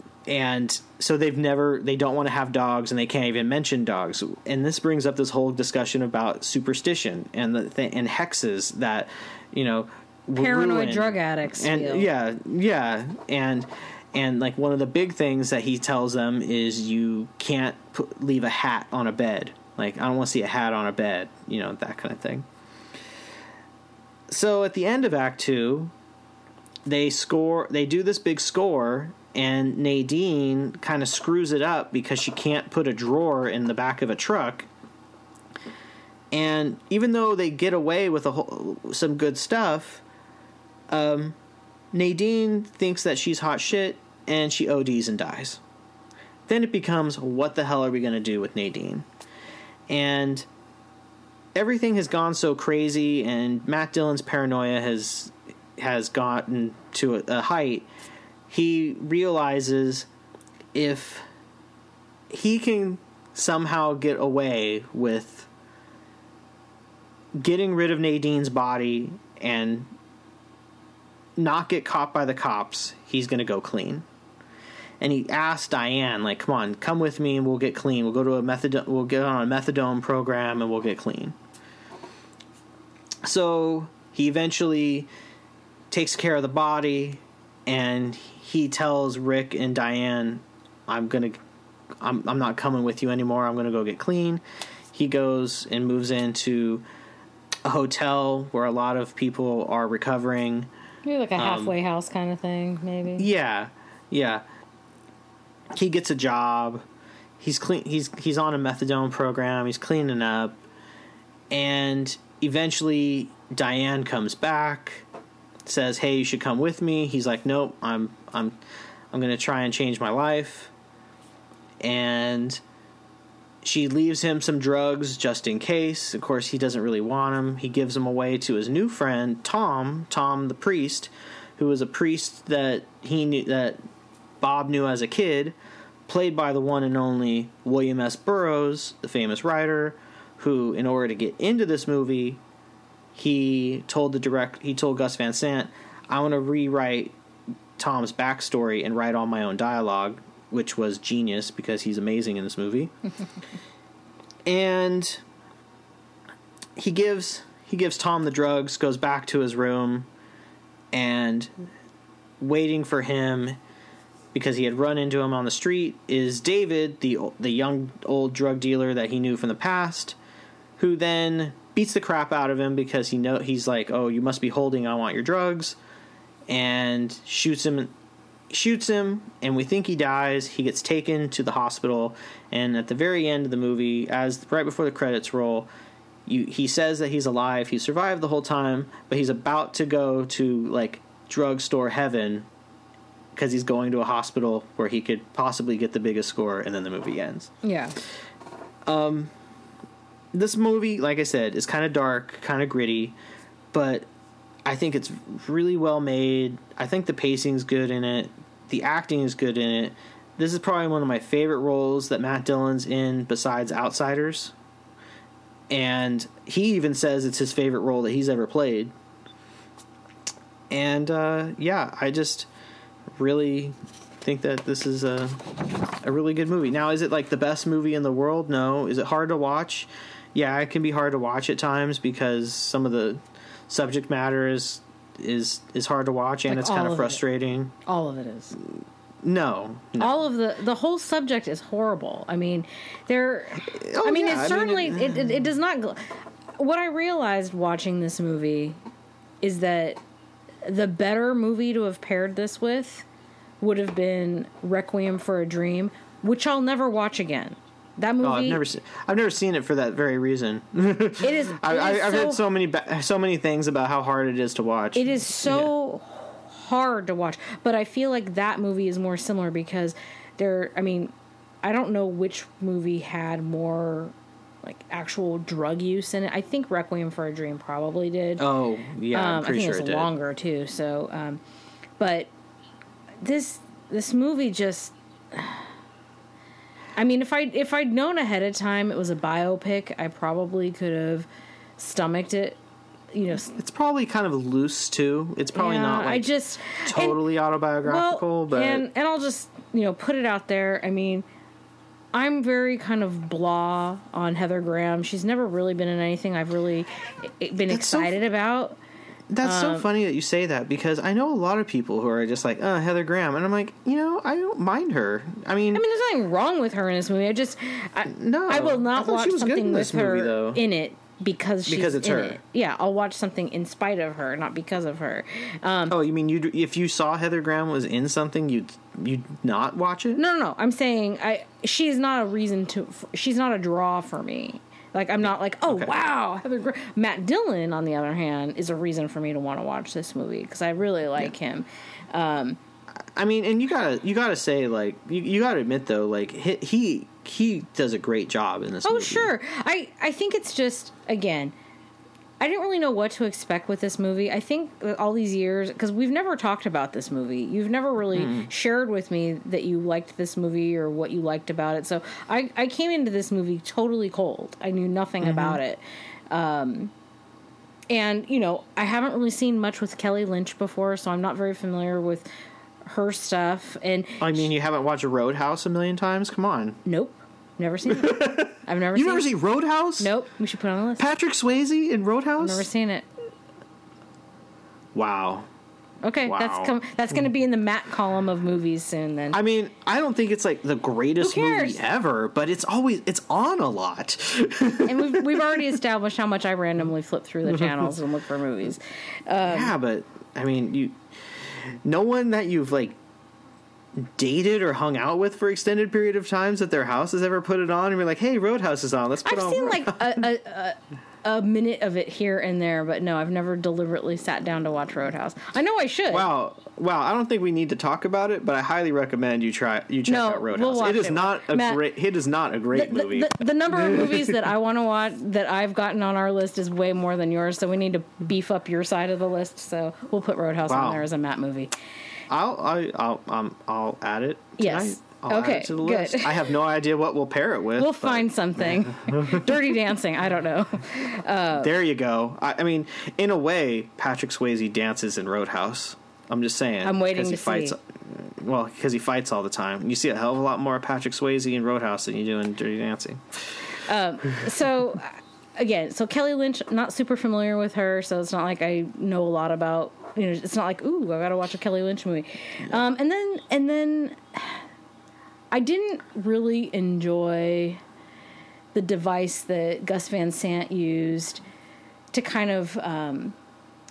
so they've never they don't want to have dogs and they can't even mention dogs and this brings up this whole discussion about superstition and the th- and hexes that you know Paranoid drug addicts. and feel. yeah yeah and and like one of the big things that he tells them is you can't put, leave a hat on a bed like i don't want to see a hat on a bed you know that kind of thing so at the end of act 2 they score they do this big score and Nadine kind of screws it up because she can't put a drawer in the back of a truck. And even though they get away with a whole, some good stuff, um, Nadine thinks that she's hot shit and she ODs and dies. Then it becomes what the hell are we going to do with Nadine? And everything has gone so crazy and Matt Dillon's paranoia has has gotten to a, a height he realizes if he can somehow get away with getting rid of Nadine's body and not get caught by the cops, he's going to go clean. And he asked Diane, like, "Come on, come with me, and we'll get clean. We'll go to a methadone. We'll get on a methadone program, and we'll get clean." So he eventually takes care of the body, and he tells Rick and Diane, "I'm gonna, I'm, I'm not coming with you anymore. I'm gonna go get clean." He goes and moves into a hotel where a lot of people are recovering. Maybe like a halfway house kind of thing, maybe. Um, Yeah, yeah. He gets a job. He's clean. He's he's on a methadone program. He's cleaning up, and eventually Diane comes back, says, "Hey, you should come with me." He's like, "Nope, I'm I'm I'm going to try and change my life," and she leaves him some drugs just in case. Of course, he doesn't really want them. He gives them away to his new friend Tom, Tom the priest, who was a priest that he knew that Bob knew as a kid, played by the one and only William S. Burroughs, the famous writer, who, in order to get into this movie, he told the direct he told Gus Van Sant, "I want to rewrite Tom's backstory and write all my own dialogue, Which was genius because he's amazing in this movie. and he gives he gives Tom the drugs, goes back to his room, and waiting for him because he had run into him on the street is David, the the young old drug dealer that he knew from the past, who then beats the crap out of him because he know he's like, "Oh, you must be holding I want your drugs." And shoots him shoots him and we think he dies. He gets taken to the hospital and at the very end of the movie as right before the credits roll, you he says that he's alive, he survived the whole time, but he's about to go to like drugstore heaven because he's going to a hospital where he could possibly get the biggest score and then the movie ends. Yeah. um this movie, like I said, is kind of dark, kind of gritty, but I think it's really well made. I think the pacing's good in it. The acting is good in it. This is probably one of my favorite roles that Matt Dillon's in besides Outsiders. And he even says it's his favorite role that he's ever played. And uh, yeah, I just really think that this is a a really good movie. Now, is it like the best movie in the world? No. Is it hard to watch? Yeah, it can be hard to watch at times because some of the subject matter is is is hard to watch and Like it's kind of of it. frustrating. All of it is. No, no. All of the the whole subject is horrible. I mean, there. Oh, I mean, yeah, I it mean, certainly it- it, it, it does not. gl- What I realized watching this movie is that the better movie to have paired this with would have been Requiem for a Dream, which I'll never watch again. That movie, Oh, I've never seen. I've never seen it for that very reason. it is. It I, I've so heard so many ba- so many things about how hard it is to watch. It is so hard to watch, but I feel like that movie is more similar because there. I mean, I don't know which movie had more like actual drug use in it. I think Requiem for a Dream probably did. Oh yeah, I'm um, I think sure it's it did. longer too. So, um, but this this movie just. I mean, if I if I'd known ahead of time it was a biopic, I probably could have stomached it. You know, It's probably kind of loose too. It's probably yeah, not like I just and- totally autobiographical, but and and I'll just you know put it out there. I mean, I'm very kind of blah on Heather Graham. She's never really been in anything I've really eh, been That's so- excited about. That's um, so funny that you say that because I know a lot of people who are just like, "Uh, Heather Graham," and I'm like, you know, I don't mind her. I mean, I mean, there's nothing wrong with her in this movie. I just I, No, I will not thought watch she was good something with her movie, though. in it because she's Because it's in her. it. Yeah, I'll watch something in spite of her, not because of her. Um, oh, you mean you if you saw Heather Graham was in something, you'd you'd not watch it? No, no, no. I'm saying I. She's not a reason to. She's not a draw for me. Like I'm not like, oh Okay. wow, Heather Gra-. Matt Dillon, on the other hand, is a reason for me to want to watch this movie because I really like him. Um, I mean, and you gotta you gotta say like you, you gotta admit though, like he, he he does a great job in this. Oh movie. sure, I I think it's just again. I didn't really know what to expect with this movie. I think all these years, because we've never talked about this movie, you've never really Hmm. shared with me that you liked this movie or what you liked about it. So I, I came into this movie totally cold. I knew nothing Mm-hmm. about it. Um, and, you know, I haven't really seen much with Kelly Lynch before, so I'm not very familiar with her stuff. And I mean, you haven't watched Roadhouse a million times? Come on, nope, never seen it. I've never you seen never it. seen Roadhouse? Nope, we should put it on the list. Patrick Swayze in Roadhouse? Never seen it. wow. Okay, Wow. that's com- that's going to be in the Matt column of movies soon. Then I mean, I don't think it's like the greatest Who cares? movie ever, but it's always it's on a lot. and we've we've already established how much I randomly flip through the channels and look for movies. yeah, but I mean, you no one that you've like dated or hung out with for extended period of times that their house has ever put it on and be like, "Hey, Roadhouse is on. Let's put I've on." seen Roadhouse." like a, a, a a minute of it here and there, but no, I've never deliberately sat down to watch Roadhouse. I know I should. Wow, wow! I don't think we need to talk about it, but I highly recommend you try you check No, out we'll Roadhouse. watch it is it. not a Matt, great. It is not a great The, movie. the, the number of movies that I want to watch that I've gotten on our list is way more than yours, so we need to beef up your side of the list. So we'll put Roadhouse Wow. on there as a Matt movie. I'll I, I'll um I'll add it. Yes. I'll add Okay, it to the good. list. I have no idea what we'll pair it with. We'll but find something. Dirty Dancing. I don't know. There you go. I, I mean, in a way, Patrick Swayze dances in Roadhouse. I'm just saying. I'm waiting 'cause he to fights, see. Well, because he fights all the time. You see a hell of a lot more of Patrick Swayze in Roadhouse than you do in Dirty Dancing. so again, so Kelly Lynch, not super familiar with her, so it's not like I know a lot about. You know, it's not like ooh, I got to watch a Kelly Lynch movie. Um, and then and then I didn't really enjoy the device that Gus Van Sant used to kind of um,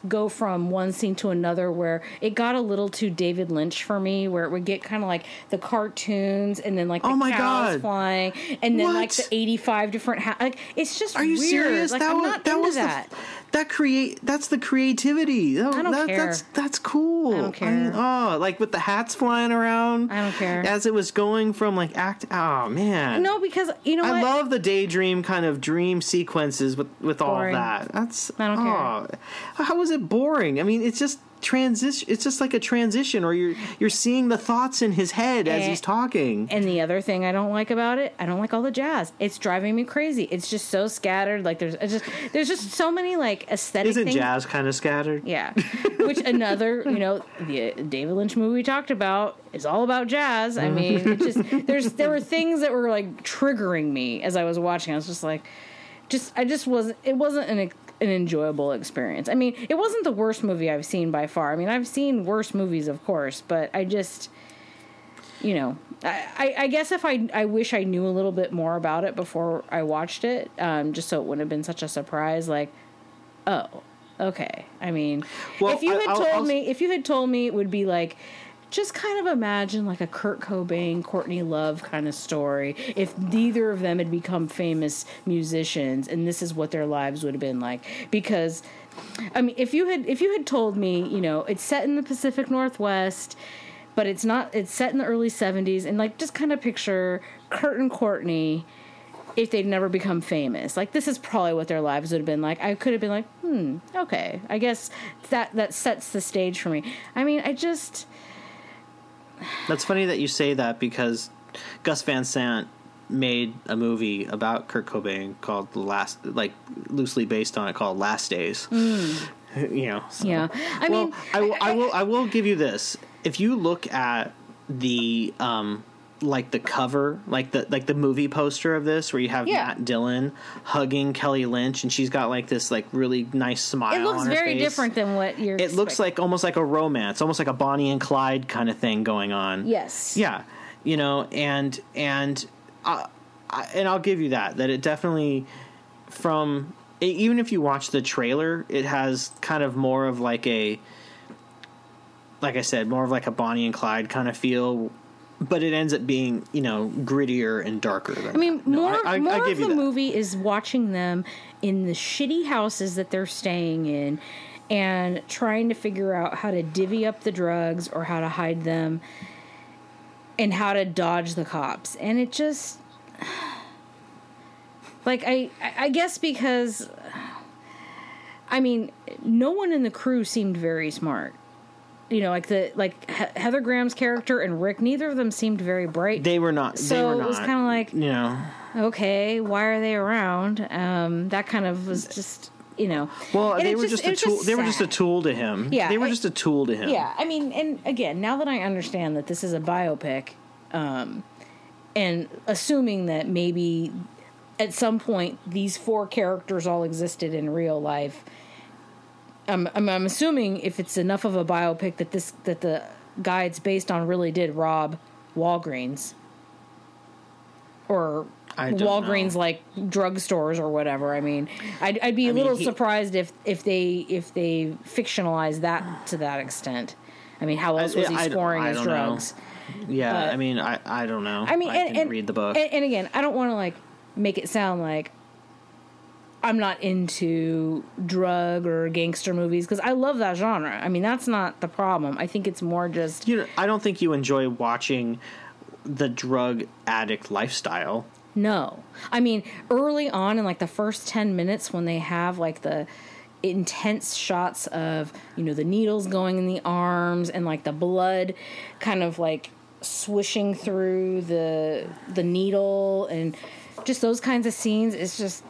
go from one scene to another where it got a little too David Lynch for me, where it would get kind of like the cartoons and then like oh the Oh my cows God. flying and then like the eighty five different ha- like it's just Are you weird. serious? Like that I'm was not that into was that. the that create that's the creativity. That- I don't that- care. That's that's cool. I don't care. oh, like with the hats flying around. I don't care. As it was going from like act. Oh man. no, because you know what I what? love the daydream kind of dream sequences with with all that. That's I don't oh, How is it boring? I mean, it's just transition. It's just like a transition, or you're you're seeing the thoughts in his head as Eh. he's talking. And the other thing I don't like about it, I don't like all the jazz. It's driving me crazy. It's just so scattered. Like there's just there's just so many like aesthetic Isn't things. jazz kind of scattered? Yeah, which another you know the David Lynch movie we talked about is all about jazz. I mean, it just there's there were things that were like triggering me as I was watching. I was just like, just I just wasn't. It wasn't an an enjoyable experience. I mean, it wasn't the worst movie I've seen by far. I mean, I've seen worse movies, of course, but I just you know, I, I, I guess if I I wish I knew a little bit more about it before I watched it, um, just so it wouldn't have been such a surprise. Like, oh, okay. I mean, Well, if you I- had I'll- told I'll- me, if you had told me it would be like. Just kind of imagine like a Kurt Cobain, Courtney Love kind of story. If neither of them had become famous musicians, and this is what their lives would have been like, because I mean, if you had if you had told me, you know, it's set in the Pacific Northwest, but it's not. It's set in the early '70s, and like just kind of picture Kurt and Courtney if they'd never become famous. Like this is probably what their lives would have been like. I could have been like, hmm, okay, I guess that that sets the stage for me. I mean, I just That's funny that you say that because Gus Van Sant made a movie about Kurt Cobain called The Last, like loosely based on it, called Last Days. You know, so- yeah. I well, mean, I, will- I will. I will give you this. If you look at the um, like the cover, like the like the movie poster of this, where you have Yeah. Matt Dillon hugging Kelly Lynch, and she's got like this like really nice smile. it looks very face. different than what you're. It looks like almost like a romance, almost like a Bonnie and Clyde kind of thing going on. yes, Yeah, you know, and and I, I, and I'll give you that that it definitely from even if you watch the trailer, it has kind of more of like a like I said, more of like a Bonnie and Clyde kind of feel, but it ends up being you know grittier and darker. Than I mean. No, more, I, I, more I of the that. movie is watching them in the shitty houses that they're staying in and trying to figure out how to divvy up the drugs or how to hide them and how to dodge the cops. And it just. Like, I, I guess because. I mean, no one in the crew seemed very smart. You know, like the like He- Heather Graham's character and Rick. Neither of them seemed very bright They were not. they So were it was kinda like- you know. okay, why are they around? Um, that kind of was just, you know. Well, And they were just, it a tool. they were just a tool to him. Yeah, they were it- just a tool to him. Yeah, I mean, and again, now that I understand that this is a biopic, um, and assuming that maybe at some point these four characters all existed in real life. I'm, I'm, I'm assuming if it's enough of a biopic that this that the guy it's based on really did rob Walgreens or Walgreens know. like drugstores or whatever. I mean, I'd, I'd be a I mean, little he- surprised if if they if they fictionalized that to that extent. I mean, how else was he I- scoring I his don't know. drugs? Yeah, But- I mean, I, I don't know. I mean, I and, and read the book. And, and again, I don't want to like make it sound like I'm not into drug or gangster movies because I love that genre. I mean, that's not the problem. I think it's more just you know, I don't think you enjoy watching the drug addict lifestyle. No. I mean, early on in like the first 10 minutes when they have like the intense shots of, you know, the needles going in the arms and like the blood kind of like swishing through the the needle and just those kinds of scenes it's just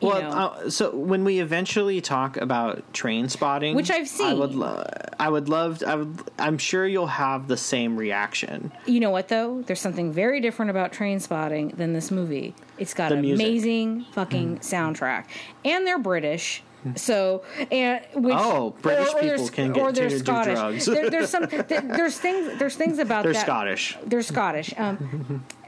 Well, uh, so when we eventually talk about Trainspotting, Which I've seen, I would, lo- I would love. I would. I'm sure you'll have the same reaction. You know what though? There's something very different about Trainspotting than this movie. It's got The an music. amazing fucking soundtrack, and they're British. So and which Oh, British they're people can get or they're Scottish. drugs. There, there's some there, there's things there's things about They're that. Scottish. They're Scottish. Um,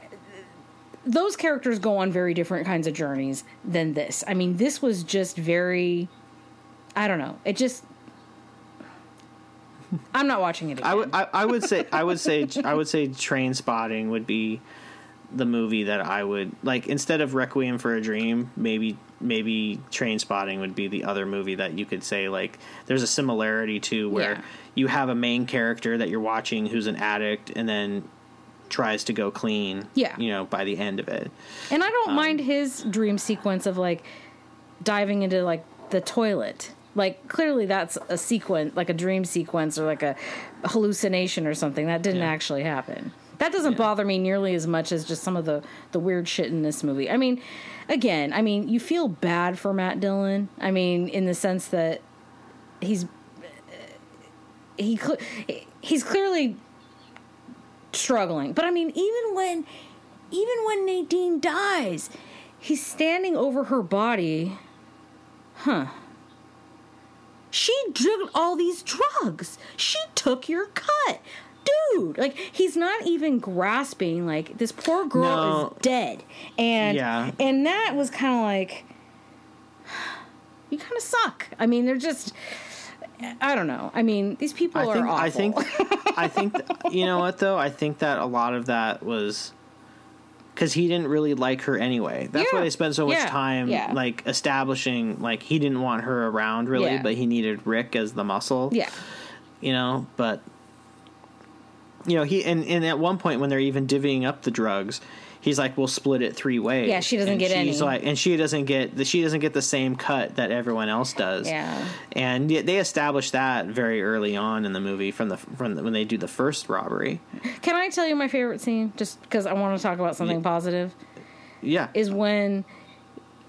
those characters go on very different kinds of journeys than this. I mean, this was just very I don't know. It just. I'm not watching it again. I would I, I would say I would say I would say Trainspotting would be the movie that I would like instead of Requiem for a Dream. Maybe maybe Trainspotting would be the other movie that you could say like there's a similarity to where Yeah. you have a main character that you're watching who's an addict and then tries to go clean. Yeah. you know by the end of it. And I don't Um, mind his dream sequence of like diving into like the toilet. Like clearly that's a sequence, like a dream sequence or like a hallucination or something. That didn't Yeah. actually happen. That doesn't bother me nearly as much as just some of the the weird shit in this movie. I mean, again, I mean, you feel bad for Matt Dillon. I mean, in the sense that he's he he's clearly struggling. But I mean, even when even when Nadine dies, he's standing over her body. Huh. She took all these drugs. She took your cut. Dude, like he's not even grasping like this poor girl No. is dead. And Yeah. and that was kind of like you kind of suck. I mean, they're just I don't know. I mean, these people I are think awful. I think I think th- you know what though I think that a lot of that was because he didn't really like her anyway. That's why they spent so much Yeah. time Yeah. like establishing like he didn't want her around really, Yeah. but he needed Rick as the muscle. yeah. you know, but you know he and, and at one point when they're even divvying up the drugs. He's like, we'll split it three ways. Yeah, she doesn't And get she's any. Like, and she doesn't get the she doesn't get the same cut that everyone else does. Yeah. and they establish that very early on in the movie from the from the, when they do the first robbery. Can I tell you my favorite scene just because I want to talk about something positive? Yeah, is when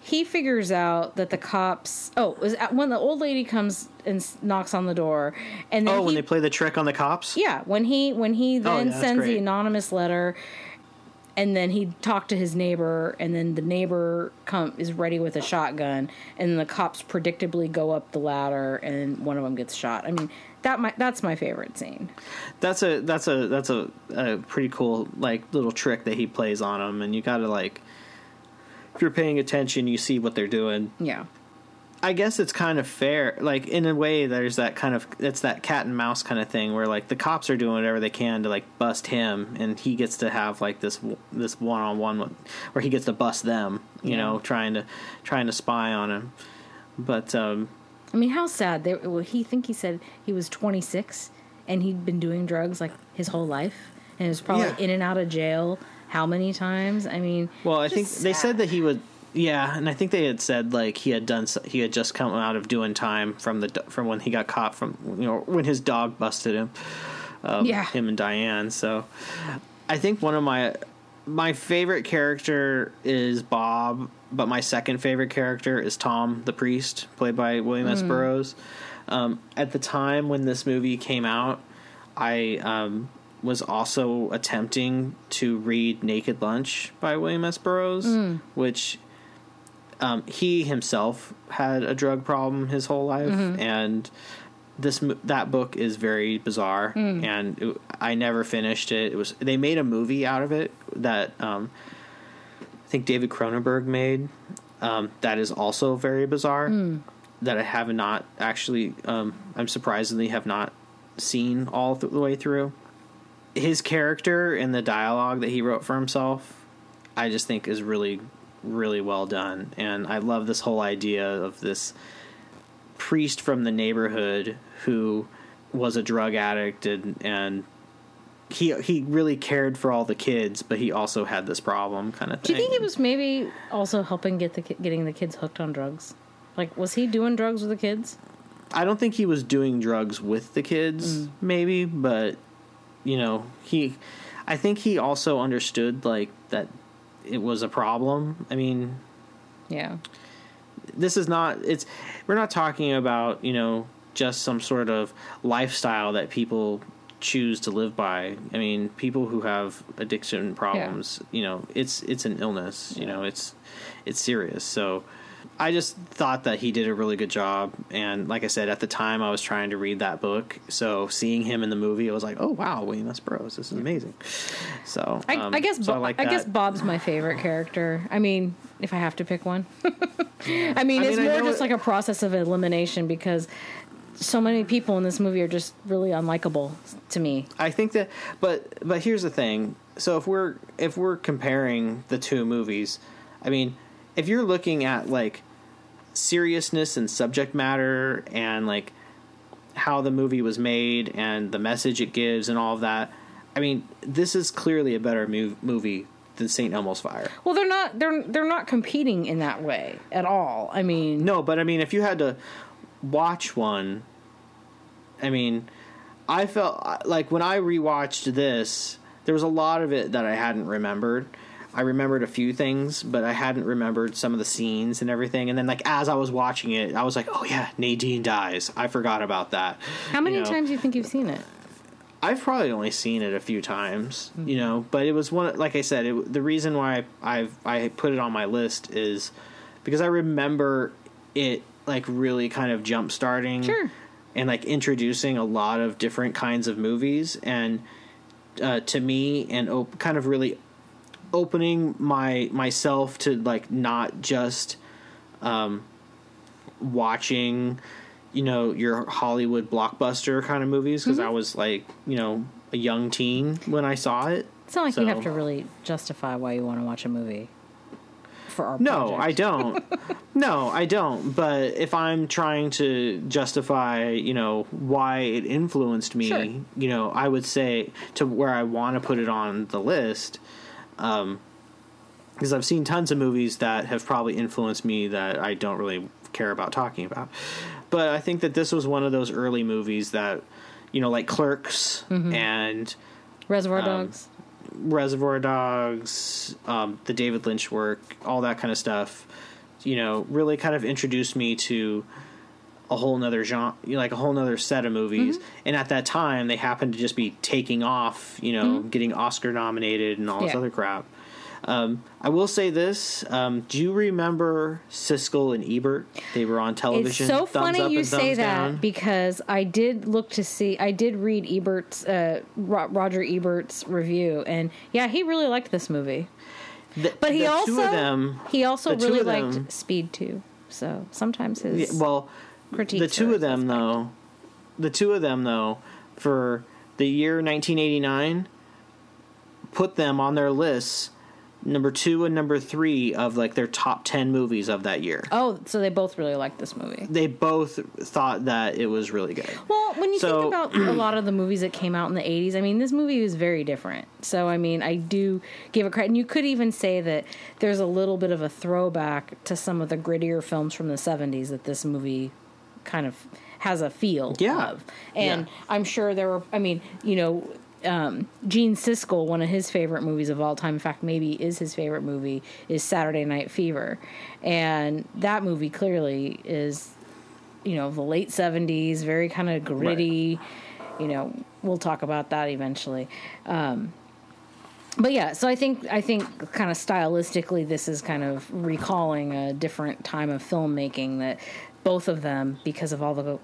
he figures out that the cops. Oh, was when the old lady comes and knocks on the door, and then oh, he, when they play the trick on the cops. yeah, when he when he oh, then Oh, yeah, sends the anonymous letter, and then he talked to his neighbor, and then the neighbor come is ready with a shotgun, and the cops predictably go up the ladder, and one of them gets shot. I mean. That my, that's my favorite scene. That's a that's a that's a, a pretty cool like little trick that he plays on them, and you got to like if you're paying attention, you see what they're doing. Yeah, I guess it's kind of fair. Like in a way, there's that kind of it's that cat and mouse kind of thing where like the cops are doing whatever they can to like bust him, and he gets to have like this this one on one where he gets to bust them. You Yeah. know, trying to trying to spy on him. But um, I mean, how sad. They, well, he think he said he was 26 and he'd been doing drugs like his whole life, and was probably Yeah. in and out of jail how many times? I mean, Well, I think they said that he would. Yeah, and I think they had said like he had done. He had just come out of doing time from the from when he got caught from you know when his dog busted him. Um, Yeah. him and Diane. So, I think one of my my favorite character is Bob, but my second favorite character is Tom the priest, played by William Mm. S. Burroughs. Um, at the time when this movie came out, I um, was also attempting to read Naked Lunch by William S. Burroughs, Mm. which um, he himself had a drug problem his whole life, Mm-hmm. and this that book is very bizarre, Mm. and it, I never finished it. It was they made a movie out of it that um, I think David Cronenberg made. Um, that is also very bizarre. Mm. That I have not actually. Um, I'm surprisingly have not seen all th- the way through. His character and the dialogue that he wrote for himself, I just think is really, really well done, and I love this whole idea of this priest from the neighborhood who was a drug addict and and he he really cared for all the kids, but he also had this problem kind of thing. do you think he was maybe also helping get the getting the kids hooked on drugs? Like, was he doing drugs with the kids? I don't think he was doing drugs with the kids, mm. maybe, but you know, he I think he also understood like that it was a problem. I mean, Yeah, this is not it's we're not talking about, you know, just some sort of lifestyle that people choose to live by. I mean, people who have addiction problems, you know, it's it's an illness, you know, it's it's serious. So I just thought that he did a really good job, and like I said, at the time I was trying to read that book, so seeing him in the movie, I was like, "Oh wow, William S. Burroughs, this is amazing." So I, um, I guess so Bo- I, like guess. Bob's my favorite character. I mean, if I have to pick one, I mean, I it's mean, more just it- like a process of elimination because so many people in this movie are just really unlikable to me. I think that, but but here's the thing. So if we're if we're comparing the two movies, I mean, if you're looking at like seriousness and subject matter and like how the movie was made and the message it gives and all of that, I mean, this is clearly a better mov- movie than Saint Elmo's Fire. Well, they're not they're they're not competing in that way at all. I mean, No, but I mean, if you had to watch one, I mean, I felt like when I rewatched this, there was a lot of it that I hadn't remembered. I remembered a few things, but I hadn't remembered some of the scenes and everything. And then, like as I was watching it, I was like, "Oh yeah, Nadine dies." I forgot about that. how many You know, times do you think you've seen it? I've probably only seen it a few times, you know, but it was one. Like I said, it, the reason why I've I put it on my list is because I remember it like really kind of jump starting, Sure. and like introducing a lot of different kinds of movies, and uh, to me, and op- kind of really opening my myself to like not just um, watching you know your Hollywood blockbuster kind of movies because Mm-hmm. I was like you know a young teen when I saw it. It's not like you have to really justify why you want to watch a movie for our No, project. I don't. no, I don't. But if I'm trying to justify, you know, why it influenced me, Sure. you know, I would say to where I want to put it on the list. Um, because I've seen tons of movies that have probably influenced me that I don't really care about talking about. But I think that this was one of those early movies that, you know, like Clerks Mm-hmm. and Reservoir um, Dogs. Reservoir Dogs, um, the David Lynch work, all that kind of stuff, you know, really kind of introduced me to a whole nother genre, like a whole nother set of movies. And at that time, they happened to just be taking off, you know, getting Oscar nominated and all this other crap. Um, I will say this: um, Do you remember Siskel and Ebert? They were on television. It's so Thumbs funny up you say that down. because I did look to see, I did read Ebert's, uh, Roger Ebert's review, and yeah, he really liked this movie. The- But he also, them, he also really liked Speed too. So sometimes his Yeah, well, critiques the two of them though, the two of them though, for the year 1989, put them on their lists number two and number three of like their top 10 movies of that year. Oh, so they both really liked this movie. They both thought that it was really good. Well, when you So- think about a lot of the movies that came out in the 80s, I mean, this movie was very different. So, I mean, I do give it credit. And you could even say that there's a little bit of a throwback to some of the grittier films from the 70s that this movie kind of has a feel Yeah. of. And Yeah. I'm sure there were, I mean, you know, um, Gene Siskel, one of his favorite movies of all time, in fact, maybe is his favorite movie, is Saturday Night Fever. And that movie clearly is you know the late 70s very kind of gritty you know we'll talk about that eventually um but yeah so i think i think kind of stylistically this is kind of recalling a different time of filmmaking that both of them because of all the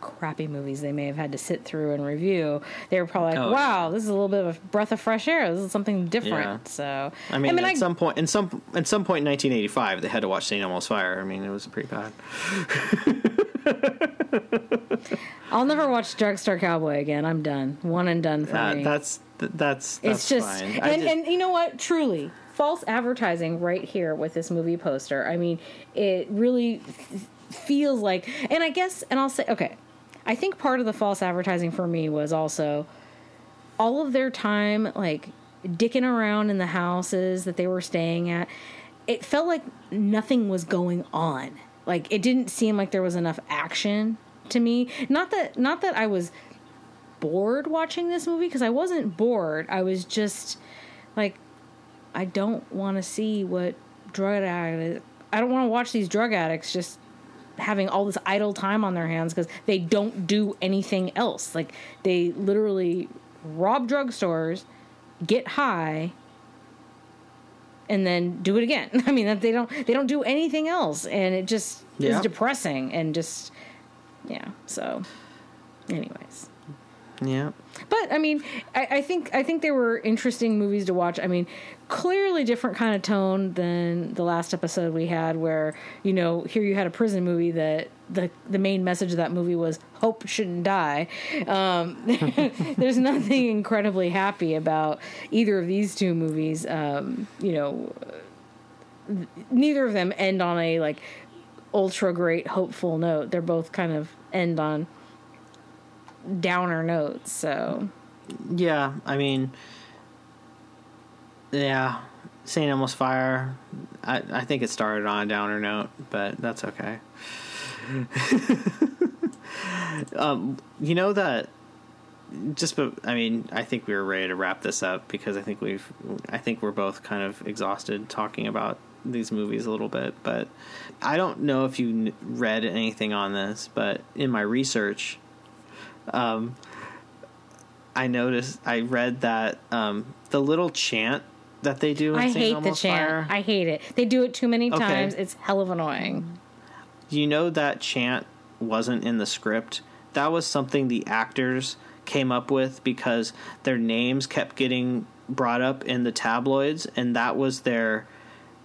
crappy movies they may have had to sit through and review they were probably like Oh, wow this is a little bit of a breath of fresh air this is something different Yeah. so I mean, at I, some point, in some at some point in 1985, they had to watch St. Elmo's Fire. I mean, it was pretty bad. i'll never watch drugstore cowboy again i'm done one and done for Uh, me that's that's that's it's just fine. And, just- and you know what truly false advertising right here with this movie poster i mean it really feels like and i guess and i'll say okay i think part of the false advertising for me was also all of their time like dicking around in the houses that they were staying at it felt like nothing was going on like it didn't seem like there was enough action to me not that not that i was bored watching this movie because I wasn't bored. I was just like, I don't want to see what drug addict. I don't want to watch these drug addicts just having all this idle time on their hands because they don't do anything else. Like they literally rob drugstores, get high, and then do it again. I mean, that they don't they don't do anything else, and it just Yeah. is depressing and just yeah. So, anyways. Yeah. But I mean, I, I think I think they were interesting movies to watch. I mean, clearly different kind of tone than the last episode we had, where you know here you had a prison movie that the the main message of that movie was hope shouldn't die. Um, there's nothing incredibly happy about either of these two movies. Um, you know, neither of them end on a like ultra great hopeful note. They're both kind of end on downer notes. So. Yeah, I mean, yeah, St. Elmo's Fire. I I think it started on a downer note, but that's okay. um, you know that. Just, but I mean, I think we were ready to wrap this up because I think we've, I think we're both kind of exhausted talking about these movies a little bit. But I don't know if you read anything on this, but in my research, um, I noticed I read that um, the little chant that they do. In I St. hate the Elmo's chant. Fire, I hate it. They do it too many Okay. times. It's hell of annoying. you know that chant wasn't in the script. That was something the actors came up with because their names kept getting brought up in the tabloids, and that was their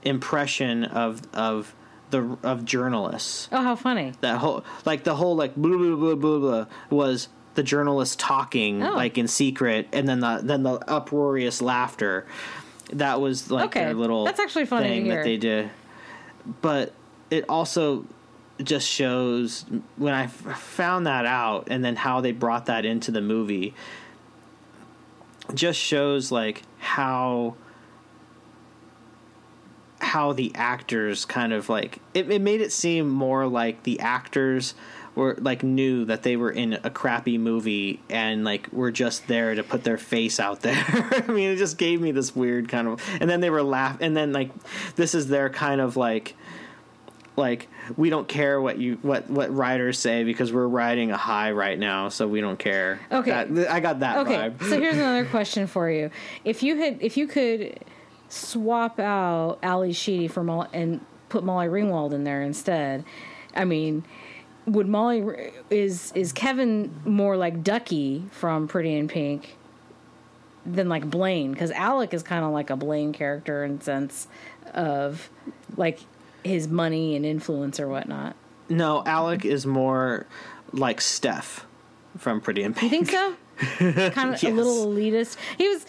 impression of of the of journalists. Oh, how funny. that whole like the whole like blah blah blah blah blah was the journalist talking Oh. like in secret and then the then the uproarious laughter that was like Okay. their little That's actually funny thing that they did but it also just shows when I f- found that out and then how they brought that into the movie just shows like how how the actors kind of like it, it made it seem more like the actors were like knew that they were in a crappy movie and like were just there to put their face out there. I mean, it just gave me this weird kind of and then they were laugh and then like this is their kind of like like we don't care what you what what writers say because we're riding a high right now, so we don't care. Okay. That- I got that Okay, vibe. so here's another question for you: If you had, if you could swap out Ally Sheedy for Molly and put Molly Ringwald in there instead, I mean, would Molly is is Kevin more like Ducky from Pretty in Pink than like Blaine? Because Alec is kind of like a Blaine character in sense of like his money and influence or whatnot. No, Alec is more like Steff from Pretty in Pink. You think so? kind of a little elitist. He was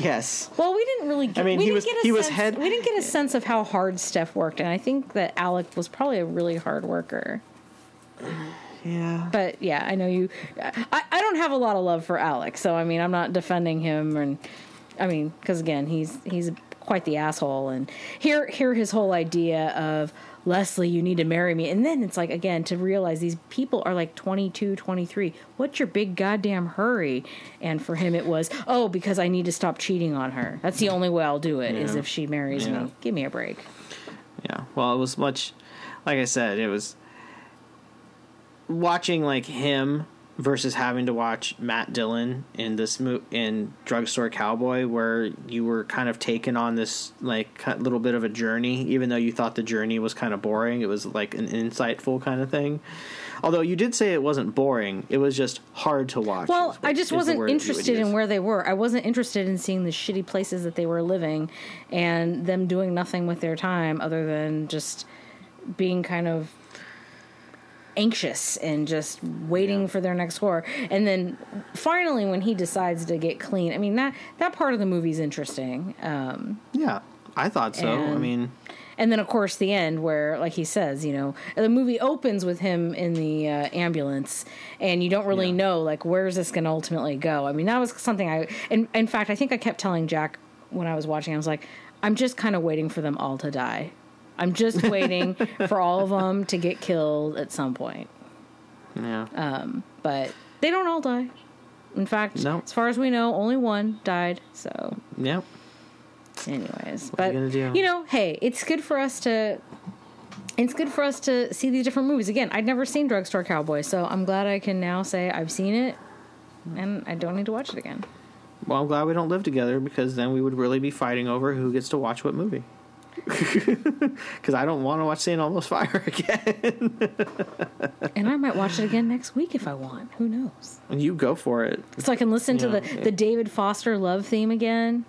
Yes. Well, we didn't really. Get, mean, we he didn't was- get a he was sense, head- We didn't get a sense of how hard Steff worked, and I think that Alec was probably a really hard worker. Yeah. But yeah, I know you. I, I don't have a lot of love for Alec, so I mean, I'm not defending him, and I mean, because again, he's he's quite the asshole, and here here his whole idea of Leslie, you need to marry me, and then it's like again to realize these people are like 22, 23. What's your big goddamn hurry? And for him, it was oh because I need to stop cheating on her. That's the only way I'll do it is Yeah. if she marries Yeah. me. Give me a break. Yeah. Well, it was much like I said, it was watching like him versus having to watch Matt Dillon in this mo- in Drugstore Cowboy where you were kind of taken on this like little bit of a journey even though you thought the journey was kind of boring it was like an insightful kind of thing although you did say it wasn't boring it was just hard to watch Well, what- I just wasn't word that you would interested in where they were. I wasn't interested in seeing the shitty places that they were living and them doing nothing with their time other than just being kind of anxious and just waiting Yeah. for their next horror. And then finally when he decides to get clean. I mean that that part of the movie's interesting. Um yeah I thought so I mean and then, of course, the end where, like he says, you know, the movie opens with him in the uh, ambulance, and you don't really Yeah. know, like, where's this going to ultimately go. I mean, that was something I, in, in fact, I think I kept telling Jack when I was watching, I was like, I'm just kind of waiting for them all to die. I'm just waiting for all of them to get killed at some point. yeah Uh, But they don't all die. In fact, No. as far as we know, only one died. So yeah anyways What are but you gonna do? you know hey it's good for us to it's good for us to see these different movies again i'd never seen drugstore cowboy so i'm glad i can now say i've seen it and i don't need to watch it again Well, I'm glad we don't live together because then we would really be fighting over who gets to watch what movie. Because I don't want to watch St. Elmo's Fire again. And I might watch it again next week if I want. Who knows? you go for it. So I can listen to the, the David Foster love theme again.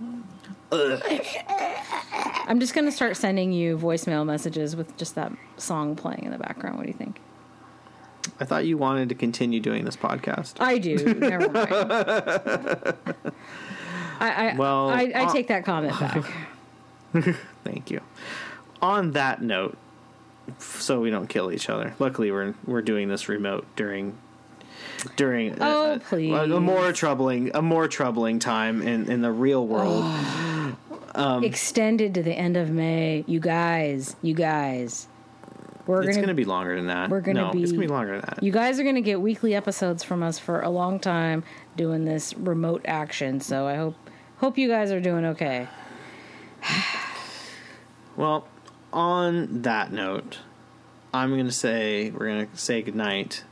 I'm just going to start sending you voicemail messages with just that song playing in the background. What do you think? I thought you wanted to continue doing this podcast. I do. Never mind. I, I, Well, I, I uh, take that comment back. Thank you. On that note, so we don't kill each other. Luckily, we're we're doing this remote during during uh, Oh, uh, a, please. a more troubling a more troubling time in in the real world. Oh. Um, Extended to the end of May. You guys, you guys. We're it's gonna, be longer than that. we're gonna no, it's going to be longer than that. You guys are going to get weekly episodes from us for a long time doing this remote action. So I hope hope you guys are doing okay. Well, on that note, I'm going to say we're going to say goodnight.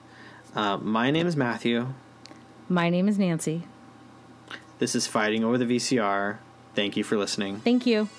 Uh, my name is Matthew. My name is Nancy. This is Fighting Over the VCR. Thank you for listening. Thank you.